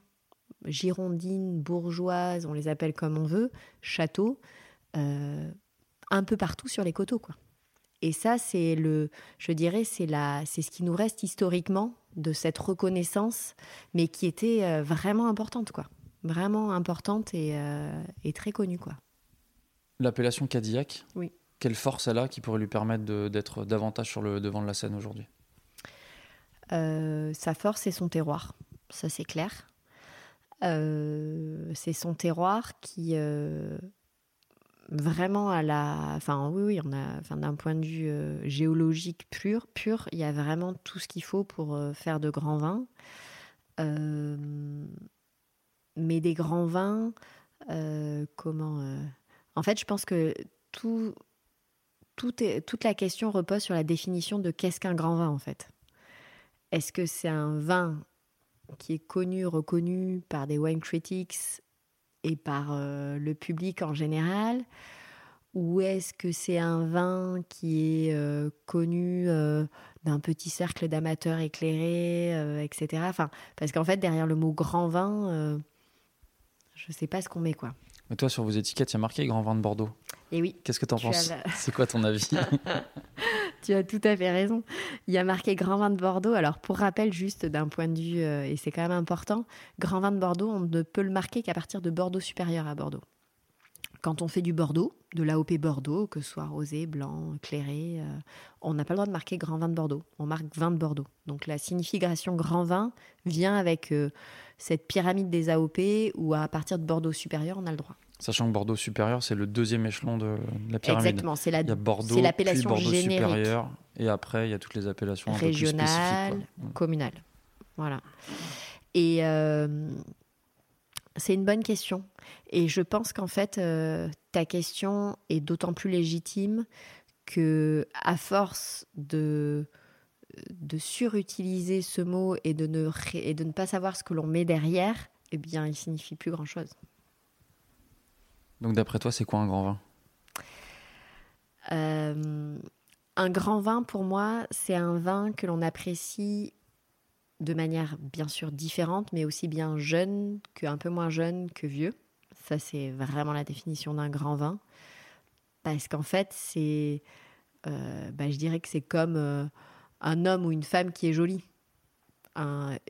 girondines, bourgeoises, on les appelle comme on veut, châteaux, euh, un peu partout sur les coteaux, quoi. Et ça, c'est le, je dirais, c'est la, c'est ce qui nous reste historiquement de cette reconnaissance, mais qui était euh, vraiment importante, quoi. Vraiment importante et, euh, et très connue, quoi. L'appellation Cadillac, Oui. quelle force elle a qui pourrait lui permettre d'être davantage sur le devant de la scène aujourd'hui? Euh, sa force, c'est son terroir, ça c'est clair. Euh, c'est son terroir qui euh, vraiment à la, enfin oui oui, on a, d'un point de vue euh, géologique pur, pur, il y a vraiment tout ce qu'il faut pour faire de grands vins. Mais des grands vins, comment En fait, je pense que tout, toute la question repose sur la définition de qu'est-ce qu'un grand vin en fait. Est-ce que c'est un vin qui est connu, reconnu par des wine critics et par euh, le public en général Ou est-ce que c'est un vin qui est euh, connu euh, d'un petit cercle d'amateurs éclairés, etc. Enfin, parce qu'en fait, derrière le mot grand vin, je ne sais pas ce qu'on met, quoi. Mais toi, sur vos étiquettes, il y a marqué Grand Vin de Bordeaux. Et oui, Qu'est-ce que t'en Tu penses la- C'est quoi ton avis Tu as tout à fait raison. Il y a marqué Grand Vin de Bordeaux. Alors, pour rappel, juste d'un point de vue, euh, et c'est quand même important, Grand Vin de Bordeaux, on ne peut le marquer qu'à partir de Bordeaux supérieur à Bordeaux. Quand on fait du Bordeaux, de l'AOP Bordeaux, que ce soit rosé, blanc, clairé, euh, on n'a pas le droit de marquer Grand Vin de Bordeaux. On marque vin de Bordeaux. Donc, la signification Grand Vin vient avec euh, cette pyramide des AOP où, à partir de Bordeaux supérieur, on a le droit. Sachant que Bordeaux supérieur, c'est le deuxième échelon de la pyramide. Exactement. C'est la Il y a Bordeaux, l'appellation Bordeaux générique. supérieur, et après il y a toutes les appellations un peu plus Régionale, spécifiques. quoi. communal. Voilà. Et euh, c'est une bonne question. Et je pense qu'en fait, euh, ta question est d'autant plus légitime que, à force de, de surutiliser ce mot et de ne, ré- et de ne pas savoir ce que l'on met derrière, eh bien, il signifie plus grand-chose. Donc d'après toi, c'est quoi un grand vin? Euh, un grand vin, pour moi, c'est un vin que l'on apprécie de manière bien sûr différente, mais aussi bien jeune qu'un peu moins jeune que vieux. Ça, c'est vraiment la définition d'un grand vin. Parce qu'en fait, c'est. euh, bah, je dirais que c'est comme euh, un homme ou une femme qui est jolie.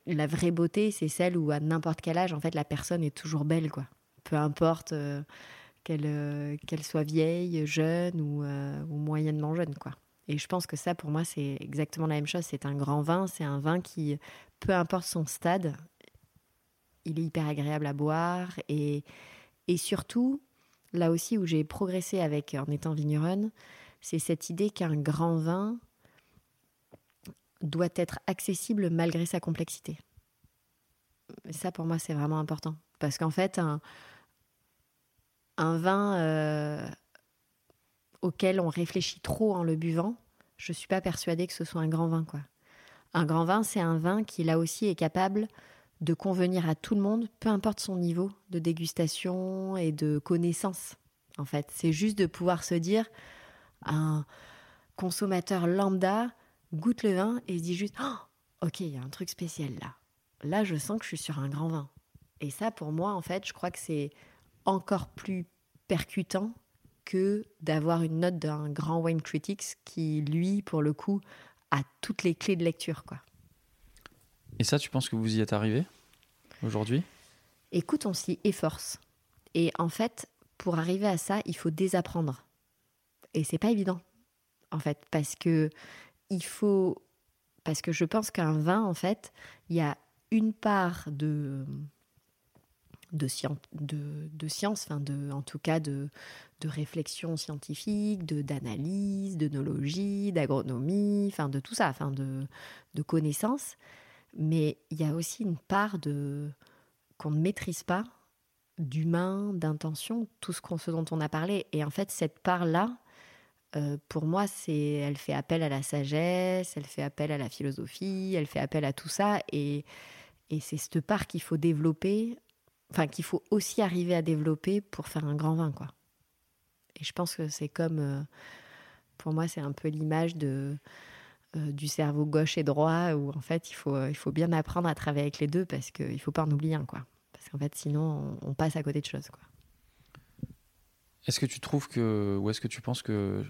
La vraie beauté, c'est celle où, à n'importe quel âge, en fait, la personne est toujours belle, quoi. Peu importe. euh, qu'elle soit vieille, jeune ou, ou moyennement jeune. quoi. Et je pense que ça, pour moi, c'est exactement la même chose. C'est un grand vin, c'est un vin qui, peu importe son stade, il est hyper agréable à boire. Et, et surtout, là aussi où j'ai progressé avec en étant vigneronne, c'est cette idée qu'un grand vin doit être accessible malgré sa complexité. Et ça, pour moi, c'est vraiment important. Parce qu'en fait, un, vin euh, auquel on réfléchit trop en le buvant, je suis pas persuadée que ce soit un grand vin. Un grand vin, c'est un vin qui là aussi est capable de convenir à tout le monde, peu importe son niveau de dégustation et de connaissance. En fait, c'est juste de pouvoir se dire, un consommateur lambda goûte le vin et se dit juste, Oh, ok, il y a un truc spécial là. Là, je sens que je suis sur un grand vin. Et ça, pour moi, en fait, je crois que c'est encore plus percutant que d'avoir une note d'un grand wine critics qui, lui, pour le coup, a toutes les clés de lecture. Quoi. Et ça, tu penses que vous y êtes arrivé aujourd'hui? Écoute, on s'y efforce. Et en fait, pour arriver à ça, il faut désapprendre. Et c'est pas évident, en fait, parce que il faut, parce que je pense qu'un vin, en fait, il y a une part de de, science, enfin de, en tout cas de, de réflexion scientifique, de d'analyse, d'œnologie, d'agronomie, enfin de tout ça, enfin de, de connaissances. Mais il y a aussi une part de qu'on ne maîtrise pas, d'humain, d'intention, tout ce, ce, dont on a parlé. Et en fait, cette part-là, euh, pour moi, c'est, elle fait appel à la sagesse, elle fait appel à la philosophie, elle fait appel à tout ça. Et, et c'est cette part qu'il faut développer enfin qu'il faut aussi arriver à développer pour faire un grand vin, quoi. Et je pense que c'est comme, euh, pour moi, c'est un peu l'image de euh, du cerveau gauche et droit où en fait il faut il faut bien apprendre à travailler avec les deux parce qu'il faut pas en oublier un, quoi. Parce qu'en fait sinon on, on, passe à côté de choses, quoi. Est-ce que tu trouves que ou est-ce que tu penses que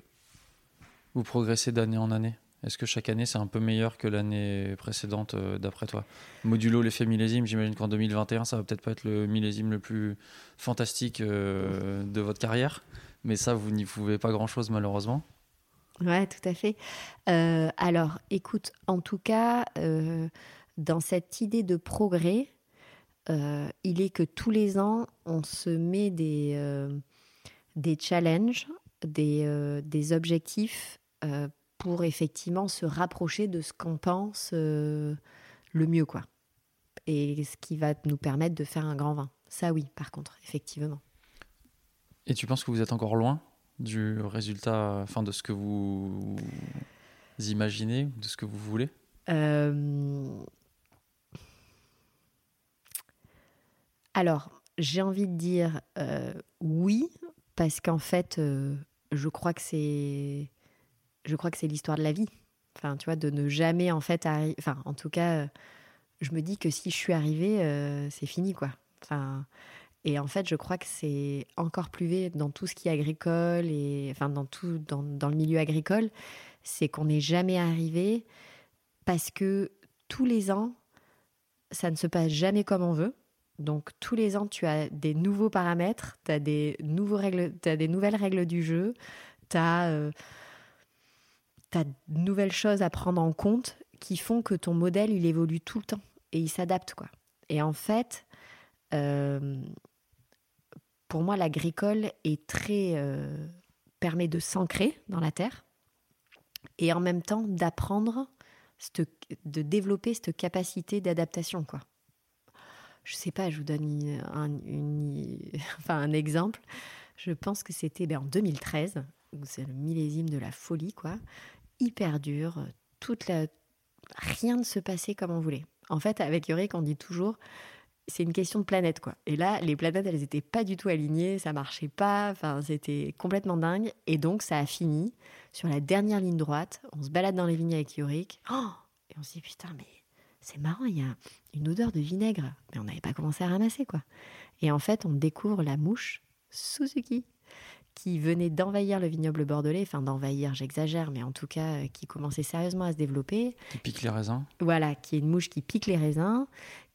vous progressez d'année en année? Est-ce que chaque année c'est un peu meilleur que l'année précédente euh, d'après toi? Modulo l'effet millésime, j'imagine qu'en 2021 ça va peut-être pas être le millésime le plus fantastique euh, de votre carrière, mais ça vous n'y pouvez pas grand-chose malheureusement. Ouais, tout à fait. Euh, alors, écoute, en tout cas, dans cette idée de progrès, il est que tous les ans, on se met des, des challenges, des, des objectifs pour effectivement se rapprocher de ce qu'on pense le mieux, quoi. Et ce qui va nous permettre de faire un grand vin. Ça, oui, par contre, effectivement. Et tu penses que vous êtes encore loin du résultat, enfin de ce que vous imaginez, de ce que vous voulez? Euh... Alors, j'ai envie de dire euh, oui, parce qu'en fait, euh, je crois que c'est, je crois que c'est l'histoire de la vie. Enfin, tu vois, de ne jamais en fait arriver. Enfin, en tout cas, euh, je me dis que si je suis arrivée, euh, c'est fini, quoi. Enfin, et en fait, je crois que c'est encore plus vrai dans tout ce qui est agricole et enfin dans tout dans, dans le milieu agricole, c'est qu'on n'est jamais arrivé parce que tous les ans, ça ne se passe jamais comme on veut. Donc tous les ans, tu as des nouveaux paramètres, tu as des nouveaux règles, as des nouvelles règles du jeu, tu as euh, de nouvelles choses à prendre en compte qui font que ton modèle, il évolue tout le temps et il s'adapte quoi. Et en fait, euh, pour moi, l'agricole est très euh, permet de s'ancrer dans la terre et en même temps d'apprendre, de développer cette capacité d'adaptation, quoi. Je sais pas, je vous donne un, enfin, un exemple. Je pense que c'était ben, en 2013, où c'est le millésime de la folie, quoi. Hyper dur, toute la... rien ne se passait comme on voulait. En fait, avec Yorick, on dit toujours, c'est une question de planète, quoi. Et là, les planètes, elles n'étaient pas du tout alignées, ça marchait pas, enfin, c'était complètement dingue. Et donc, ça a fini sur la dernière ligne droite. On se balade dans les vignes avec Yorick. Oh et on se dit, putain, mais c'est marrant, il y a une odeur de vinaigre. Mais on n'avait pas commencé à ramasser, quoi. Et en fait, on découvre la mouche Suzuki qui venait d'envahir le vignoble bordelais, enfin d'envahir, j'exagère, mais en tout cas qui commençait sérieusement à se développer. Qui pique les raisins. Voilà, qui est une mouche qui pique les raisins,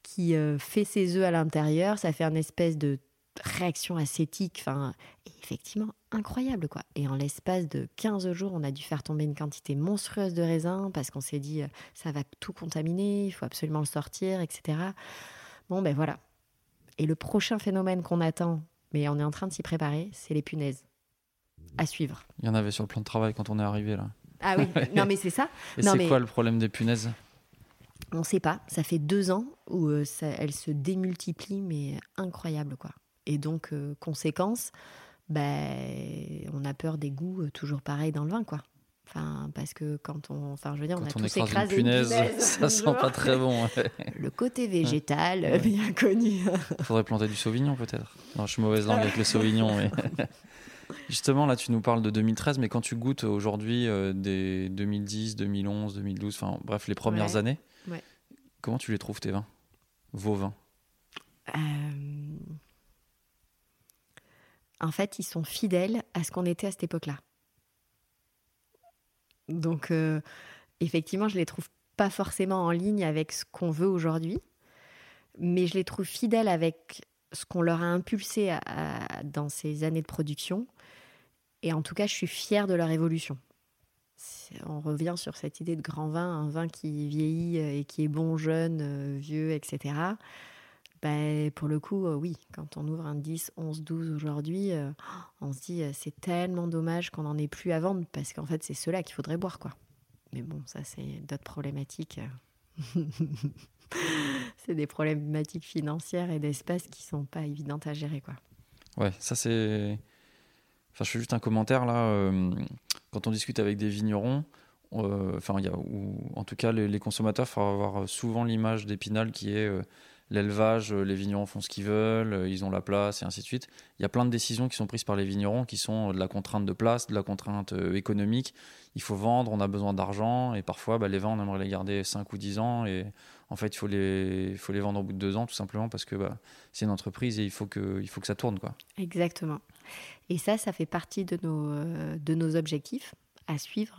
qui euh, fait ses œufs à l'intérieur, ça fait une espèce de réaction acétique, enfin, effectivement incroyable quoi. Et en l'espace de 15 jours, on a dû faire tomber une quantité monstrueuse de raisins parce qu'on s'est dit ça va tout contaminer, il faut absolument le sortir, etc. Bon ben voilà. Et le prochain phénomène qu'on attend, mais on est en train de s'y préparer, c'est les punaises. À suivre. Il y en avait sur le plan de travail quand on est arrivé là. Ah oui, non mais c'est ça. Et c'est mais... quoi le problème des punaises? On ne sait pas. Ça fait deux ans où euh, ça, elles se démultiplient, mais incroyable quoi. Et donc, euh, conséquence, ben, on a peur des goûts euh, toujours pareils dans le vin, quoi. Enfin, parce que quand on, enfin, je veux dire, Quand on a on tous écrase écrasé une punaise, une punaise, ça sent pas très bon. ouais. Le côté végétal, Ouais. bien connu. Faudrait planter du sauvignon peut-être. Non, je suis mauvaise langue avec le sauvignon. Mais... Justement, là, tu nous parles de 2013, mais quand tu goûtes aujourd'hui euh, des 2010, 2011, 2012, enfin bref, les premières Ouais. années, Ouais. comment tu les trouves tes vins? Vos vins? Euh, En fait, ils sont fidèles à ce qu'on était à cette époque-là. Donc, euh, effectivement, je les trouve pas forcément en ligne avec ce qu'on veut aujourd'hui, mais je les trouve fidèles avec ce qu'on leur a impulsé dans ces années de production. Et en tout cas, je suis fière de leur évolution. On revient sur cette idée de grand vin, un vin qui vieillit et qui est bon, jeune, vieux, etc. Ben, pour le coup, oui, quand on ouvre un 10, 11, 12 aujourd'hui, on se dit c'est tellement dommage qu'on n'en ait plus à vendre parce qu'en fait, c'est cela qu'il faudrait boire. quoi. Mais bon, ça, c'est d'autres problématiques. c'est des problématiques financières et d'espace qui sont pas évidentes à gérer, quoi. Ouais, ça c'est. Enfin, je fais juste un commentaire là. Euh, quand on discute avec des vignerons, euh, enfin, y a, ou, en tout cas, les, consommateurs, il faut avoir souvent l'image d'Épinal qui est euh, l'élevage, euh, les vignerons font ce qu'ils veulent, euh, ils ont la place et ainsi de suite. Il y a plein de décisions qui sont prises par les vignerons qui sont de la contrainte de place, de la contrainte euh, économique. Il faut vendre, on a besoin d'argent et parfois bah, les vins, on aimerait les garder 5 ou 10 ans et en fait, il faut les, faut les vendre au bout de 2 ans tout simplement parce que bah, c'est une entreprise et il faut que, il faut que ça tourne. Quoi. Exactement. Et ça, ça fait partie de nos, de nos objectifs à suivre.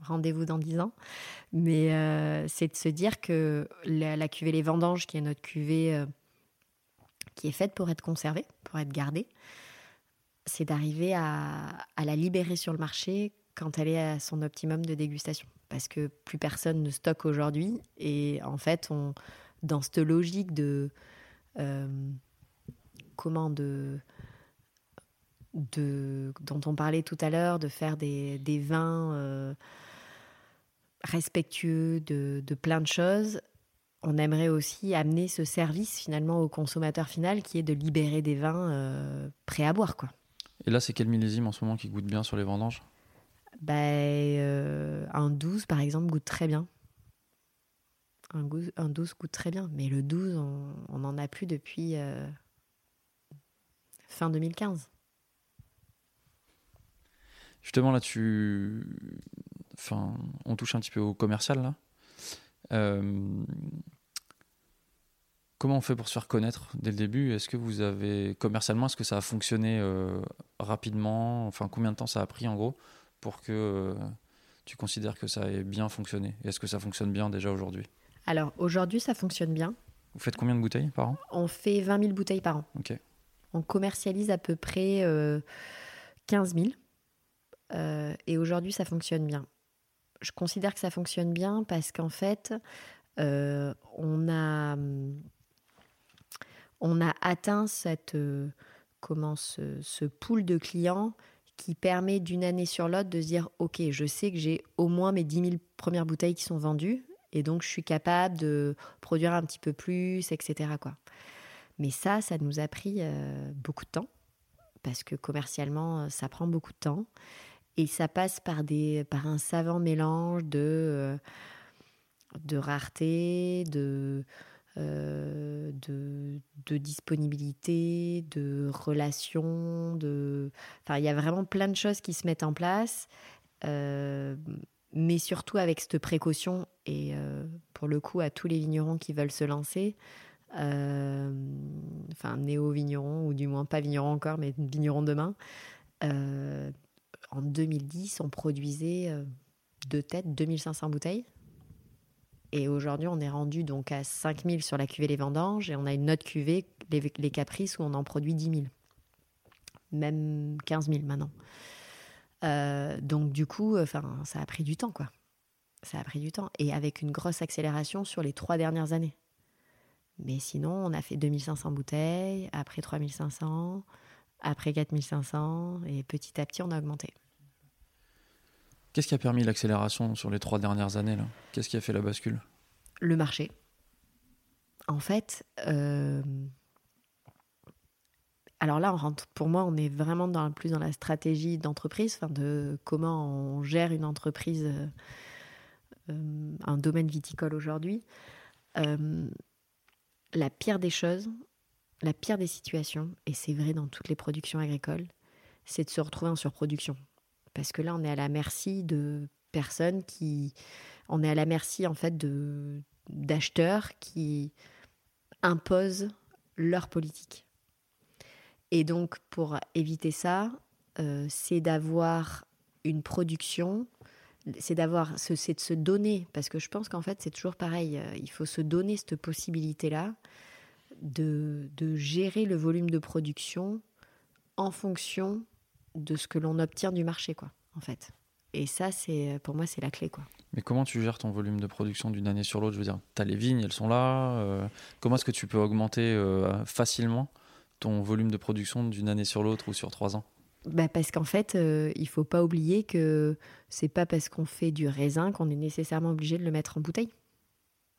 Rendez-vous dans 10 ans. Mais euh, c'est de se dire que la, cuvée Les Vendanges, qui est notre cuvée euh, qui est faite pour être conservée, pour être gardée, c'est d'arriver à, la libérer sur le marché quand elle est à son optimum de dégustation. Parce que plus personne ne stocke aujourd'hui. Et en fait, dans cette logique de. Euh, comment de, de, dont on parlait tout à l'heure, de faire des, des vins respectueux de, plein de choses, on aimerait aussi amener ce service finalement au consommateur final qui est de libérer des vins euh, prêts à boire. Quoi. Et là, c'est quel millésime en ce moment qui goûte bien sur les vendanges? Bah, euh, Un 12 par exemple goûte très bien. Un, 12 goûte très bien, mais le 12, on n'en a plus depuis euh, fin 2015. Justement, là, tu, enfin, on touche un petit peu au commercial là. Euh, comment on fait pour se faire connaître dès le début? Est-ce que vous avez commercialement, est-ce que ça a fonctionné euh, rapidement? Enfin, combien de temps ça a pris en gros pour que euh, tu considères que ça ait bien fonctionné? Est-ce que ça fonctionne bien déjà aujourd'hui? Alors aujourd'hui, ça fonctionne bien. Vous faites combien de bouteilles par an? On fait 20 000 bouteilles par an. Ok. On commercialise à peu près 15 000. Et aujourd'hui, ça fonctionne bien je considère que ça fonctionne bien parce qu'en fait, euh, on, a, on a atteint cette, euh, comment, ce, pool de clients qui permet d'une année sur l'autre de se dire Ok, je sais que j'ai au moins mes 10 000 premières bouteilles qui sont vendues et donc je suis capable de produire un petit peu plus, etc. Mais ça, ça nous a pris euh, beaucoup de temps parce que commercialement, ça prend beaucoup de temps. Et ça passe par, des, par un savant mélange de, euh, de rareté, de, euh, de, de, disponibilité, de relations. De... Enfin, il y a vraiment plein de choses qui se mettent en place, euh, mais surtout avec cette précaution. Et pour le coup, à tous les vignerons qui veulent se lancer, enfin néo-vignerons, ou du moins pas vignerons encore, mais vignerons demain, en 2010, on produisait euh, de tête 2500 bouteilles. Et aujourd'hui, on est rendu donc à 5000 sur la cuvée Les Vendanges et on a une autre cuvée, les, Caprices, où on en produit 10 000. Même 15 000 maintenant. Euh, donc du coup, enfin, ça a pris du temps, quoi. Ça a pris du temps. Et avec une grosse accélération sur les trois dernières années. Mais sinon, on a fait 2500 bouteilles, après 3500, après 4500, et petit à petit, on a augmenté. Qu'est-ce qui a permis l'accélération sur les trois dernières années Qu'est-ce qui a fait la bascule? Le marché. En fait, euh, alors là, pour moi, on est vraiment plus dans la stratégie d'entreprise, de comment on gère une entreprise, euh, euh, un domaine viticole aujourd'hui. la pire des choses, la pire des situations, et c'est vrai dans toutes les productions agricoles, c'est de se retrouver en surproduction. Parce que là, on est à la merci de personnes qui. On est à la merci, en fait, de d'acheteurs qui imposent leur politique. Et donc, pour éviter ça, euh, c'est d'avoir une production c'est d'avoir, ce- c'est de se donner, parce que je pense qu'en fait, c'est toujours pareil. euh, Il faut se donner cette possibilité-là de, de gérer le volume de production en fonction de ce que l'on obtient du marché, quoi, en fait. Et ça, c'est pour moi, c'est la clé, quoi. Mais comment tu gères ton volume de production d'une année sur l'autre? Je veux dire, tu as les vignes, elles sont là. euh, comment est-ce que tu peux augmenter euh, facilement ton volume de production d'une année sur l'autre ou sur trois ans? Bah, parce qu'en fait, euh, il faut pas oublier que c'est pas parce qu'on fait du raisin qu'on est nécessairement obligé de le mettre en bouteille.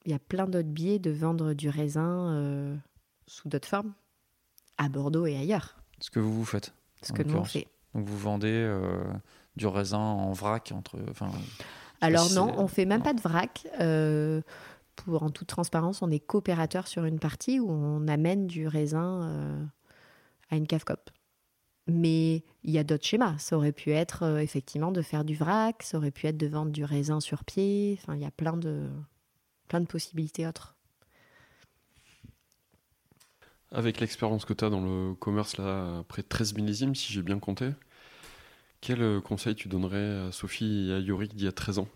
Il y a plein d'autres biais de vendre du raisin euh, sous d'autres formes, à Bordeaux et ailleurs, Ce que vous vous faites. ce que nous on fait. Donc vous vendez euh, du raisin en vrac entre. Enfin, Alors non, on fait même non. pas de vrac. euh, pour en toute transparence, on est coopérateur sur une partie où on amène du raisin euh, à une cave cop. Mais il y a d'autres schémas. Ça aurait pu être effectivement de faire du vrac, ça aurait pu être de vendre du raisin sur pied. Enfin, il y a plein de, plein de possibilités autres. Avec l'expérience que tu as dans le commerce, là, après 13 millésimes, si j'ai bien compté, quel euh, conseil tu donnerais à Sophie et à Yorick d'il y a 13 ans?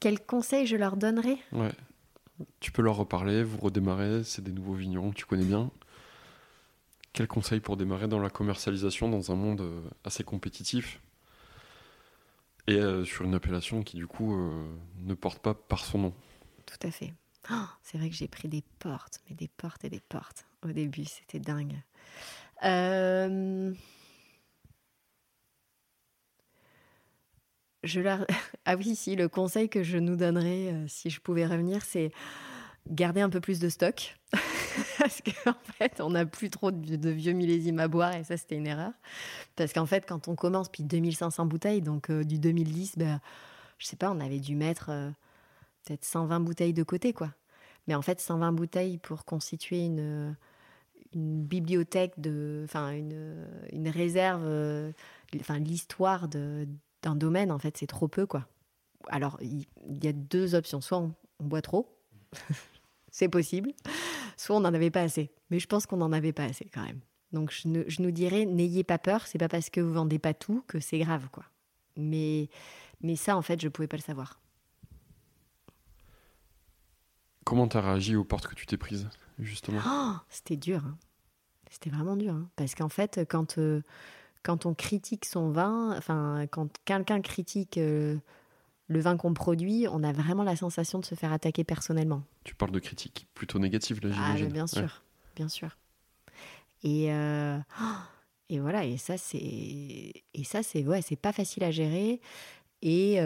Quel conseil je leur donnerais? Ouais. Tu peux leur reparler, vous redémarrez, c'est des nouveaux vignerons que tu connais bien. Quel conseil pour démarrer dans la commercialisation dans un monde euh, assez compétitif? Et euh, sur une appellation qui du coup ne porte pas par son nom Tout à fait. C'est vrai que j'ai pris des portes, mais des portes et des portes. Au début, c'était dingue. Euh, Je. Ah oui, si, le conseil que je nous donnerais, euh, si je pouvais revenir, c'est garder un peu plus de stock. Parce qu'en fait, on n'a plus trop de, vieux millésimes à boire, et ça, c'était une erreur. Parce qu'en fait, quand on commence, puis 2500 bouteilles, donc euh, du 2010, ben, je sais pas, on avait dû mettre peut-être 120 bouteilles de côté, quoi. Mais en fait, 120 bouteilles pour constituer une, bibliothèque, de, enfin, une, une réserve, euh, enfin, l'histoire d'un domaine, en fait, c'est trop peu, quoi. Alors, il y, a deux options. Soit on, boit trop, c'est possible, soit on n'en avait pas assez. Mais je pense qu'on n'en avait pas assez, quand même. Donc, je, ne- je nous dirais, n'ayez pas peur, c'est pas parce que vous vendez pas tout que c'est grave, quoi. Mais, mais ça, en fait, je pouvais pas le savoir. Comment t'as réagi aux portes que tu t'es prises, justement? Oh, c'était dur. hein. C'était vraiment dur. hein. Parce qu'en fait, quand, euh, quand on critique son vin, enfin, quand quelqu'un critique euh, le vin qu'on produit, on a vraiment la sensation de se faire attaquer personnellement. Tu parles de critiques plutôt négatives, là, Ah, j'imagine. mais bien Ouais. sûr, bien sûr. Et, euh, et voilà, et ça, c'est, et ça, c'est, ouais, c'est pas facile à gérer. Et,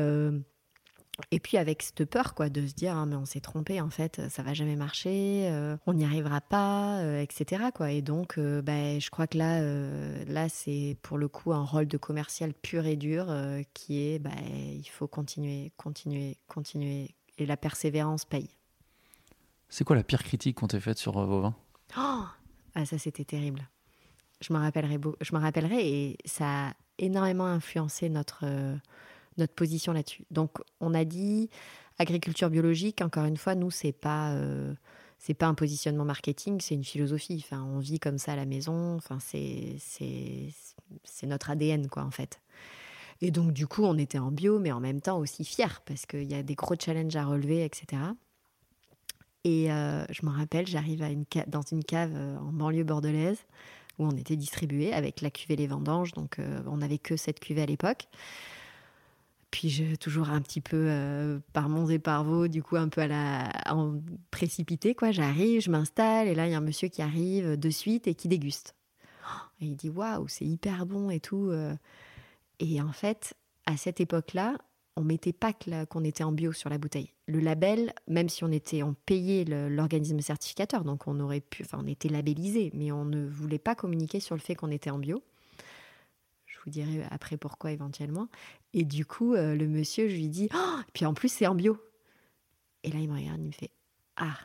et puis avec cette peur, quoi, de se dire, Ah, mais on s'est trompé, en fait, ça va jamais marcher, euh, on n'y arrivera pas, euh, etc. Quoi. Et donc, euh, bah, je crois que là, euh, là, c'est pour le coup un rôle de commercial pur et dur qui est, bah, il faut continuer, continuer, continuer. Et la persévérance paye. c'est quoi la pire critique qu'on t'ait faite sur vos vins Oh ah, ça, c'était terrible. Je me rappellerai, je me rappellerai et ça a énormément influencé notre, notre position là-dessus. Donc, on a dit agriculture biologique, encore une fois, nous, c'est pas. euh, c'est pas un positionnement marketing, c'est une philosophie. Enfin, on vit comme ça à la maison. Enfin, c'est c'est notre ADN quoi en fait. Et donc du coup, on était en bio, mais en même temps aussi fiers parce qu'il y a des gros challenges à relever, etc. Et euh, je me rappelle, j'arrive dans une cave euh, en banlieue bordelaise où on était distribué avec la cuvée Les Vendanges. Donc, on n'avait que cette cuvée à l'époque. Puis, je, toujours un petit peu euh, par monts et par vaux, du coup, un peu à la en précipité, quoi. J'arrive, je m'installe, et là, il y a un monsieur qui arrive de suite et qui déguste. Et il dit Waouh, c'est hyper bon et tout. euh. Et en fait, à cette époque-là, on mettait pas qu'on était en bio sur la bouteille. Le label, même si on était, on payait l'organisme certificateur, donc on aurait pu, enfin, on était labellisé, mais on ne voulait pas communiquer sur le fait qu'on était en bio. Vous dirai après pourquoi éventuellement. Et du coup, euh, le monsieur, je lui dis, oh, puis en plus c'est en bio. Et là, il me regarde, il me fait, ah,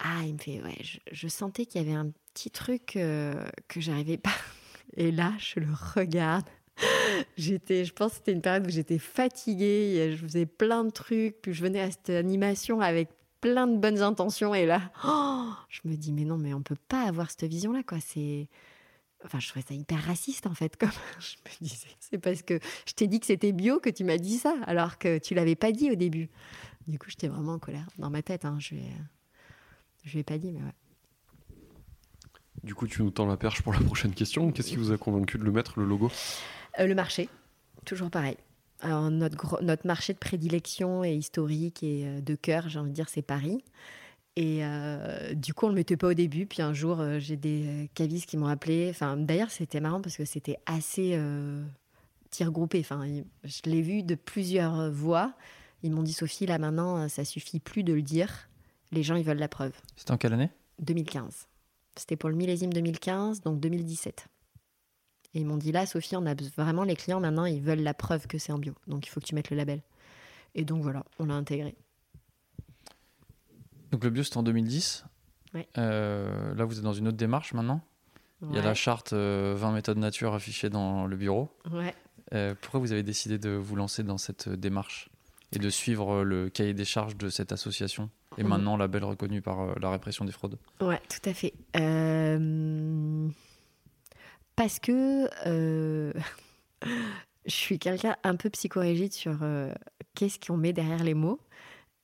ah, il me fait, ouais, je, sentais qu'il y avait un petit truc euh, que j'arrivais pas. Et là, je le regarde. J'étais, je pense que c'était une période où j'étais fatiguée, je faisais plein de trucs, puis je venais à cette animation avec plein de bonnes intentions, et là, je me dis, mais non, mais on peut pas avoir cette vision-là, quoi. C'est, Enfin, je trouvais ça hyper raciste en fait. Comme je me disais, c'est parce que je t'ai dit que c'était bio que tu m'as dit ça, alors que tu l'avais pas dit au début. Du coup, j'étais vraiment en colère dans ma tête. Hein, je ne je lui ai pas dit, mais ouais. Du coup, tu nous tends la perche pour la prochaine question. Qu'est-ce qui vous a convaincu de le mettre, le logo? Euh, le marché, toujours pareil. Alors, notre, notre marché de prédilection et historique et euh, de cœur, j'ai envie de dire, c'est Paris. Et euh, du coup, on ne le mettait pas au début. Puis un jour, euh, j'ai des cavistes qui m'ont appelé. Enfin, d'ailleurs, c'était marrant parce que c'était assez euh, tir groupé. Enfin, je l'ai vu de plusieurs voix. Ils m'ont dit, Sophie, là maintenant, ça suffit plus de le dire. Les gens, ils veulent la preuve. C'était en quelle année? 2015. C'était pour le millésime 2015, donc 2017. Et ils m'ont dit là, Sophie, on a vraiment les clients maintenant, ils veulent la preuve que c'est en bio. Donc il faut que tu mettes le label. Et donc voilà, on l'a intégré. Donc le bio, c'était en 2010. Ouais. Euh, là, vous êtes dans une autre démarche maintenant. Il y a la charte euh, 20 méthodes nature affichée dans le bureau. Ouais. Euh, pourquoi vous avez décidé de vous lancer dans cette euh, démarche et de suivre euh, le cahier des charges de cette association et Mhm. maintenant label reconnu par euh, la répression des fraudes? Ouais, tout à fait. Euh, Parce que euh, je suis quelqu'un un peu psychorigide sur euh, qu'est-ce qu'on met derrière les mots.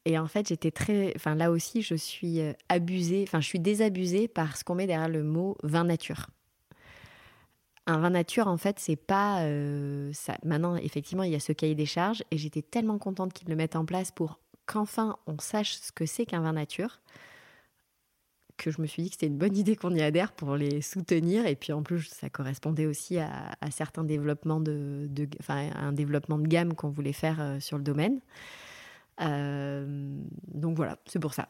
Et en fait, j'étais très. Enfin, là aussi, je suis euh, abusée. Enfin, je suis désabusée par ce qu'on met derrière le mot vin nature. Un vin nature, en fait, c'est pas. euh, ça. Maintenant, effectivement, il y a ce cahier des charges. Et j'étais tellement contente qu'ils le mettent en place pour qu'enfin on sache ce que c'est qu'un vin nature que je me suis dit que c'était une bonne idée qu'on y adhère pour les soutenir. Et puis en plus, ça correspondait aussi à, un développement de gamme qu'on voulait faire euh, sur le domaine. Euh, donc voilà, c'est pour ça.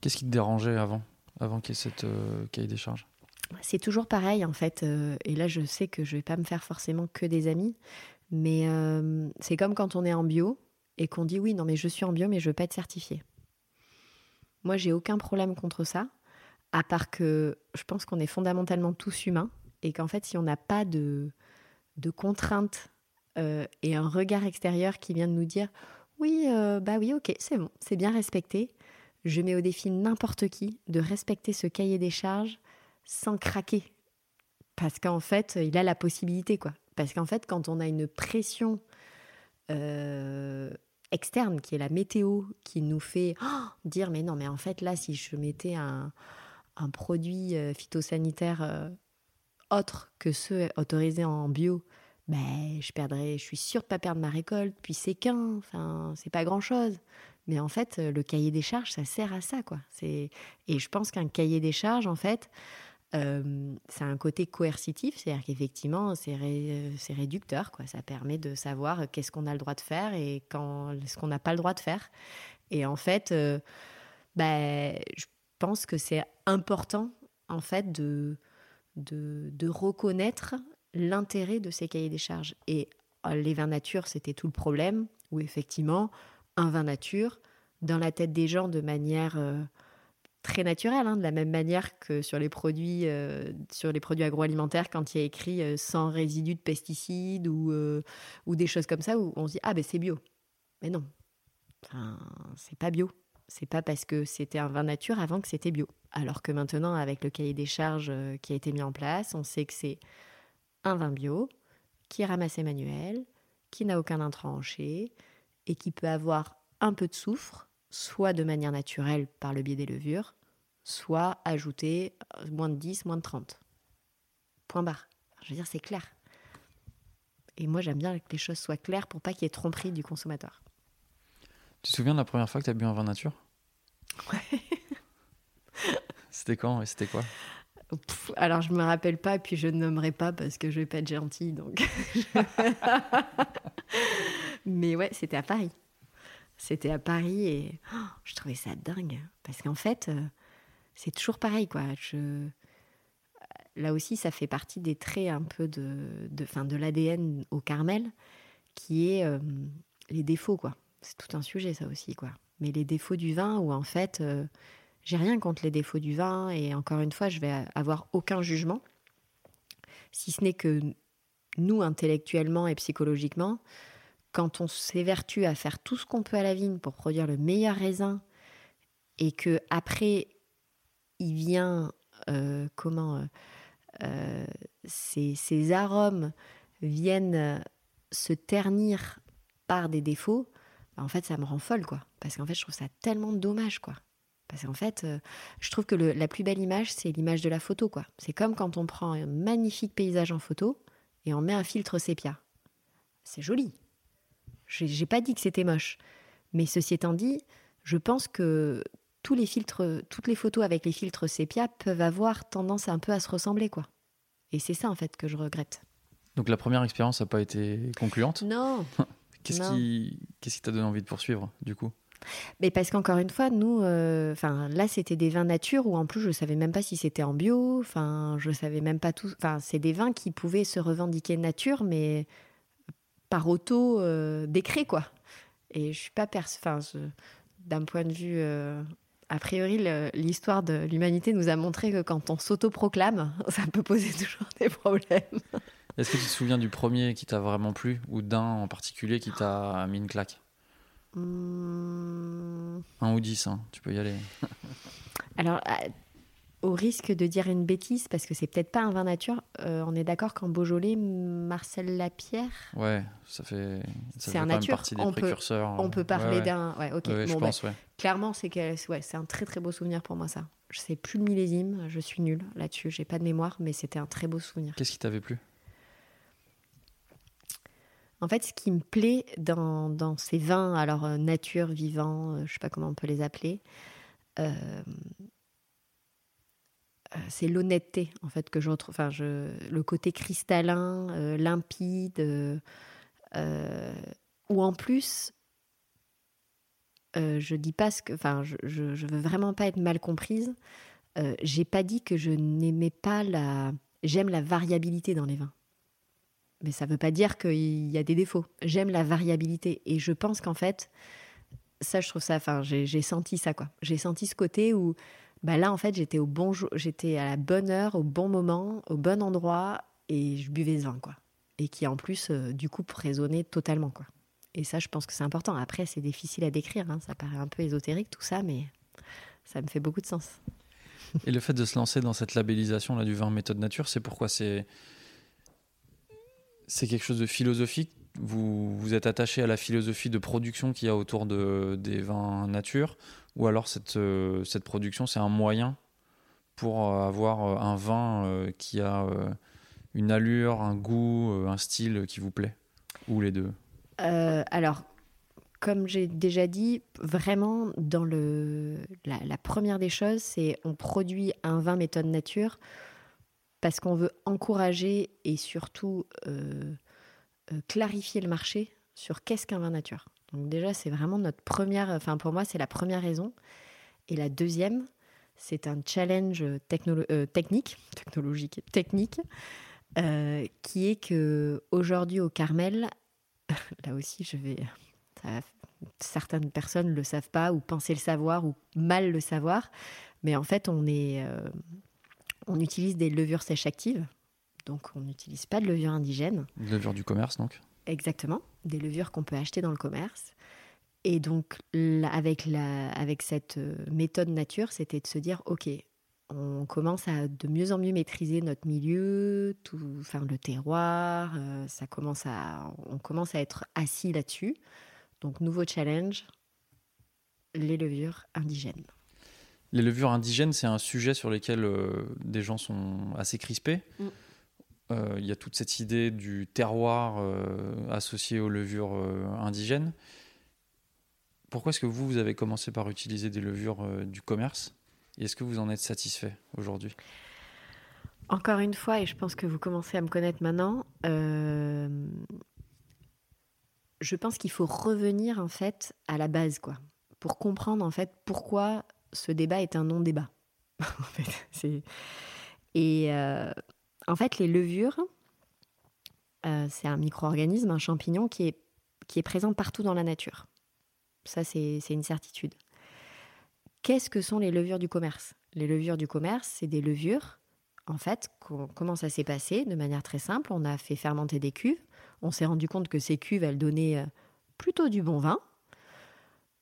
Qu'est-ce qui te dérangeait avant avant qu'il y ait cette euh, cahier des charges? C'est toujours pareil en fait. euh, et là, je sais que je vais pas me faire forcément que des amis, mais euh, c'est comme quand on est en bio et qu'on dit oui, non mais je suis en bio, mais je veux pas être certifié. Moi, j'ai aucun problème contre ça, à part que je pense qu'on est fondamentalement tous humains et qu'en fait, si on n'a pas de, de contraintes euh, et un regard extérieur qui vient de nous dire oui, euh, bah oui, ok, c'est bon, c'est bien respecté. Je mets au défi n'importe qui de respecter ce cahier des charges sans craquer. Parce qu'en fait, il a la possibilité, quoi. Parce qu'en fait, quand on a une pression euh, externe, qui est la météo, qui nous fait oh, dire, mais non, mais en fait, là, si je mettais un, produit euh, phytosanitaire autre que ceux autorisés en bio, ben, je perdrais, je suis sûre de pas perdre ma récolte, puis c'est qu'un, c'est pas grand chose. Mais en fait, euh, le cahier des charges, ça sert à ça, quoi. Et je pense qu'un cahier des charges, en fait, euh, c'est un côté coercitif, c'est-à-dire qu'effectivement, c'est ré- c'est réducteur, quoi. Ça permet de savoir qu'est-ce qu'on a le droit de faire et quand ce qu'on n'a pas le droit de faire. Et en fait, euh, ben, je pense que c'est important, en fait, de reconnaître l'intérêt de ces cahiers des charges. Et euh, les vins nature, c'était tout le problème, où effectivement, un vin nature, dans la tête des gens de manière euh, très naturelle, hein, de la même manière que sur les produits, euh, sur les produits agroalimentaires, quand il y a écrit euh, sans résidus de pesticides ou, ou des choses comme ça, où on se dit ah ben c'est bio. Mais non, enfin, c'est pas bio. C'est pas parce que c'était un vin nature avant que c'était bio. Alors que maintenant, avec le cahier des charges qui a été mis en place, on sait que c'est un vin bio qui est ramassé manuel, qui n'a aucun intrant et qui peut avoir un peu de soufre, soit de manière naturelle par le biais des levures, soit ajouté euh, moins de 10, moins de 30. Point barre. Je veux dire, c'est clair. Et moi, j'aime bien que les choses soient claires pour pas qu'il y ait tromperie du consommateur. Tu te souviens de la première fois que tu as bu un vin nature? Ouais. C'était quand et c'était quoi? Alors, je me rappelle pas, puis je ne nommerai pas parce que je vais pas être gentille. Donc. Mais ouais, c'était à Paris. C'était à Paris et oh, je trouvais ça dingue. Parce qu'en fait, euh, c'est toujours pareil, quoi. Là aussi, ça fait partie des traits un peu de, de, fin, de l'ADN au Carmel, qui est euh, les défauts, quoi. C'est tout un sujet, ça aussi, quoi. Mais les défauts du vin, où en fait, euh, j'ai rien contre les défauts du vin, et encore une fois, je vais avoir aucun jugement, si ce n'est que nous, intellectuellement et psychologiquement, quand on s'évertue à faire tout ce qu'on peut à la vigne pour produire le meilleur raisin, et que après il vient euh, comment euh, euh, ces, arômes viennent se ternir par des défauts, bah, en fait, ça me rend folle, quoi. Parce qu'en fait, je trouve ça tellement dommage, quoi. Parce qu'en fait, euh, je trouve que le- la plus belle image, c'est l'image de la photo, quoi. C'est comme quand on prend un magnifique paysage en photo et on met un filtre sépia. C'est joli. J'ai pas dit que c'était moche. Mais ceci étant dit, je pense que tous les filtres, toutes les photos avec les filtres sépia peuvent avoir tendance un peu à se ressembler, quoi. Et c'est ça, en fait, que je regrette. Donc la première expérience n'a pas été concluante? Non Qu'est-ce Non. qui qu'est-ce qui t'a donné envie de poursuivre du coup? Mais parce qu'encore une fois, nous, euh, enfin là, c'était des vins nature où en plus, je savais même pas si c'était en bio. Enfin, je savais même pas tout. Enfin, c'est des vins qui pouvaient se revendiquer nature, mais par auto euh, décret, quoi. Et je suis pas. Enfin, d'un point de vue. euh, a priori, l'histoire de l'humanité nous a montré que quand on s'autoproclame, ça peut poser toujours des problèmes. Est-ce que tu te souviens du premier qui t'a vraiment plu ou d'un en particulier qui t'a mis une claque? Hum, Un ou dix, hein, tu peux y aller. Alors, à- au risque de dire une bêtise, parce que c'est peut-être pas un vin nature, euh, on est d'accord qu'en Beaujolais, Marcel Lapierre, Ouais, ça fait, ça C'est fait un nature. partie des On peut- précurseurs. on peut parler ouais. d'un. Ouais, ok. Je bah, pense, ouais. clairement, c'est que- ouais, c'est un très très beau souvenir pour moi, ça. Je sais plus le millésime, je suis nulle là-dessus, j'ai pas de mémoire, mais c'était un très beau souvenir. Qu'est-ce qui t'avait plu? En fait, ce qui me plaît dans, ces vins, alors euh, nature, vivant, euh, je sais pas comment on peut les appeler, euh, euh, c'est l'honnêteté en fait que je le côté cristallin, limpide, ou en plus, je dis pas ce que. Je, veux vraiment pas être mal comprise. J'ai pas dit que je n'aimais pas la. J'aime la variabilité dans les vins. Mais ça veut pas dire qu'il y a des défauts. J'aime la variabilité. Et je pense qu'en fait, ça, je trouve ça. Enfin, j'ai senti ça, quoi. J'ai senti ce côté où, bah là, en fait, j'étais au bon j'étais à la bonne heure, au bon moment, au bon endroit, et je buvais ce vin, quoi. Et qui, en plus, euh, du coup, résonnait totalement, quoi. Et ça, je pense que c'est important. Après, c'est difficile à décrire. hein. Ça paraît un peu ésotérique, tout ça, mais ça me fait beaucoup de sens. Et le fait de se lancer dans cette labellisation là du vin méthode nature, c'est pourquoi? C'est c'est quelque chose de philosophique. Vous vous êtes attaché à la philosophie de production qu'il y a autour de, des vins nature, ou alors cette euh, cette production c'est un moyen pour euh, avoir euh, un vin qui a une allure, un goût, un style qui vous plaît, ou les deux? Alors, comme j'ai déjà dit, vraiment, dans le, la, la première des choses, c'est on produit un vin méthode nature parce qu'on veut encourager et surtout euh, euh, clarifier le marché sur qu'est-ce qu'un vin nature. Donc déjà, c'est vraiment notre première, enfin pour moi, c'est la première raison. Et la deuxième, c'est un challenge technolo- euh, technique, technologique, technique, qui est que aujourd'hui au Carmel, là aussi, je vais. certaines personnes ne le savent pas, ou penser le savoir, ou mal le savoir. Mais en fait, on, est, on utilise des levures sèches actives. Donc, on n'utilise pas de levure indigène. Levure du commerce donc. Exactement. Des levures qu'on peut acheter dans le commerce. Et donc, là, avec, la, avec cette euh, méthode nature, c'était de se dire OK, on commence à de mieux en mieux maîtriser notre milieu, tout, enfin, le terroir. euh, ça commence à, on commence à être assis là-dessus. Donc, nouveau challenge les levures indigènes. Les levures indigènes, c'est un sujet sur lequel euh, des gens sont assez crispés. Mm. Euh, Il y a toute cette idée du terroir euh, associé aux levures indigènes. Pourquoi est-ce que vous, vous avez commencé par utiliser des levures du commerce? Et est-ce que vous en êtes satisfait aujourd'hui? Encore une fois, et je pense que vous commencez à me connaître maintenant, je pense qu'il faut revenir en fait à la base, quoi, pour comprendre en fait pourquoi ce débat est un non-débat. En fait, et euh, en fait, les levures, euh, c'est un micro-organisme, un champignon qui est, qui est présent partout dans la nature. Ça, c'est une certitude. Qu'est-ce que sont les levures du commerce? Les levures du commerce, c'est des levures en fait, co- comment ça s'est passé? De manière très simple, on a fait fermenter des cuves. On s'est rendu compte que ces cuves, elles donnaient euh, plutôt du bon vin.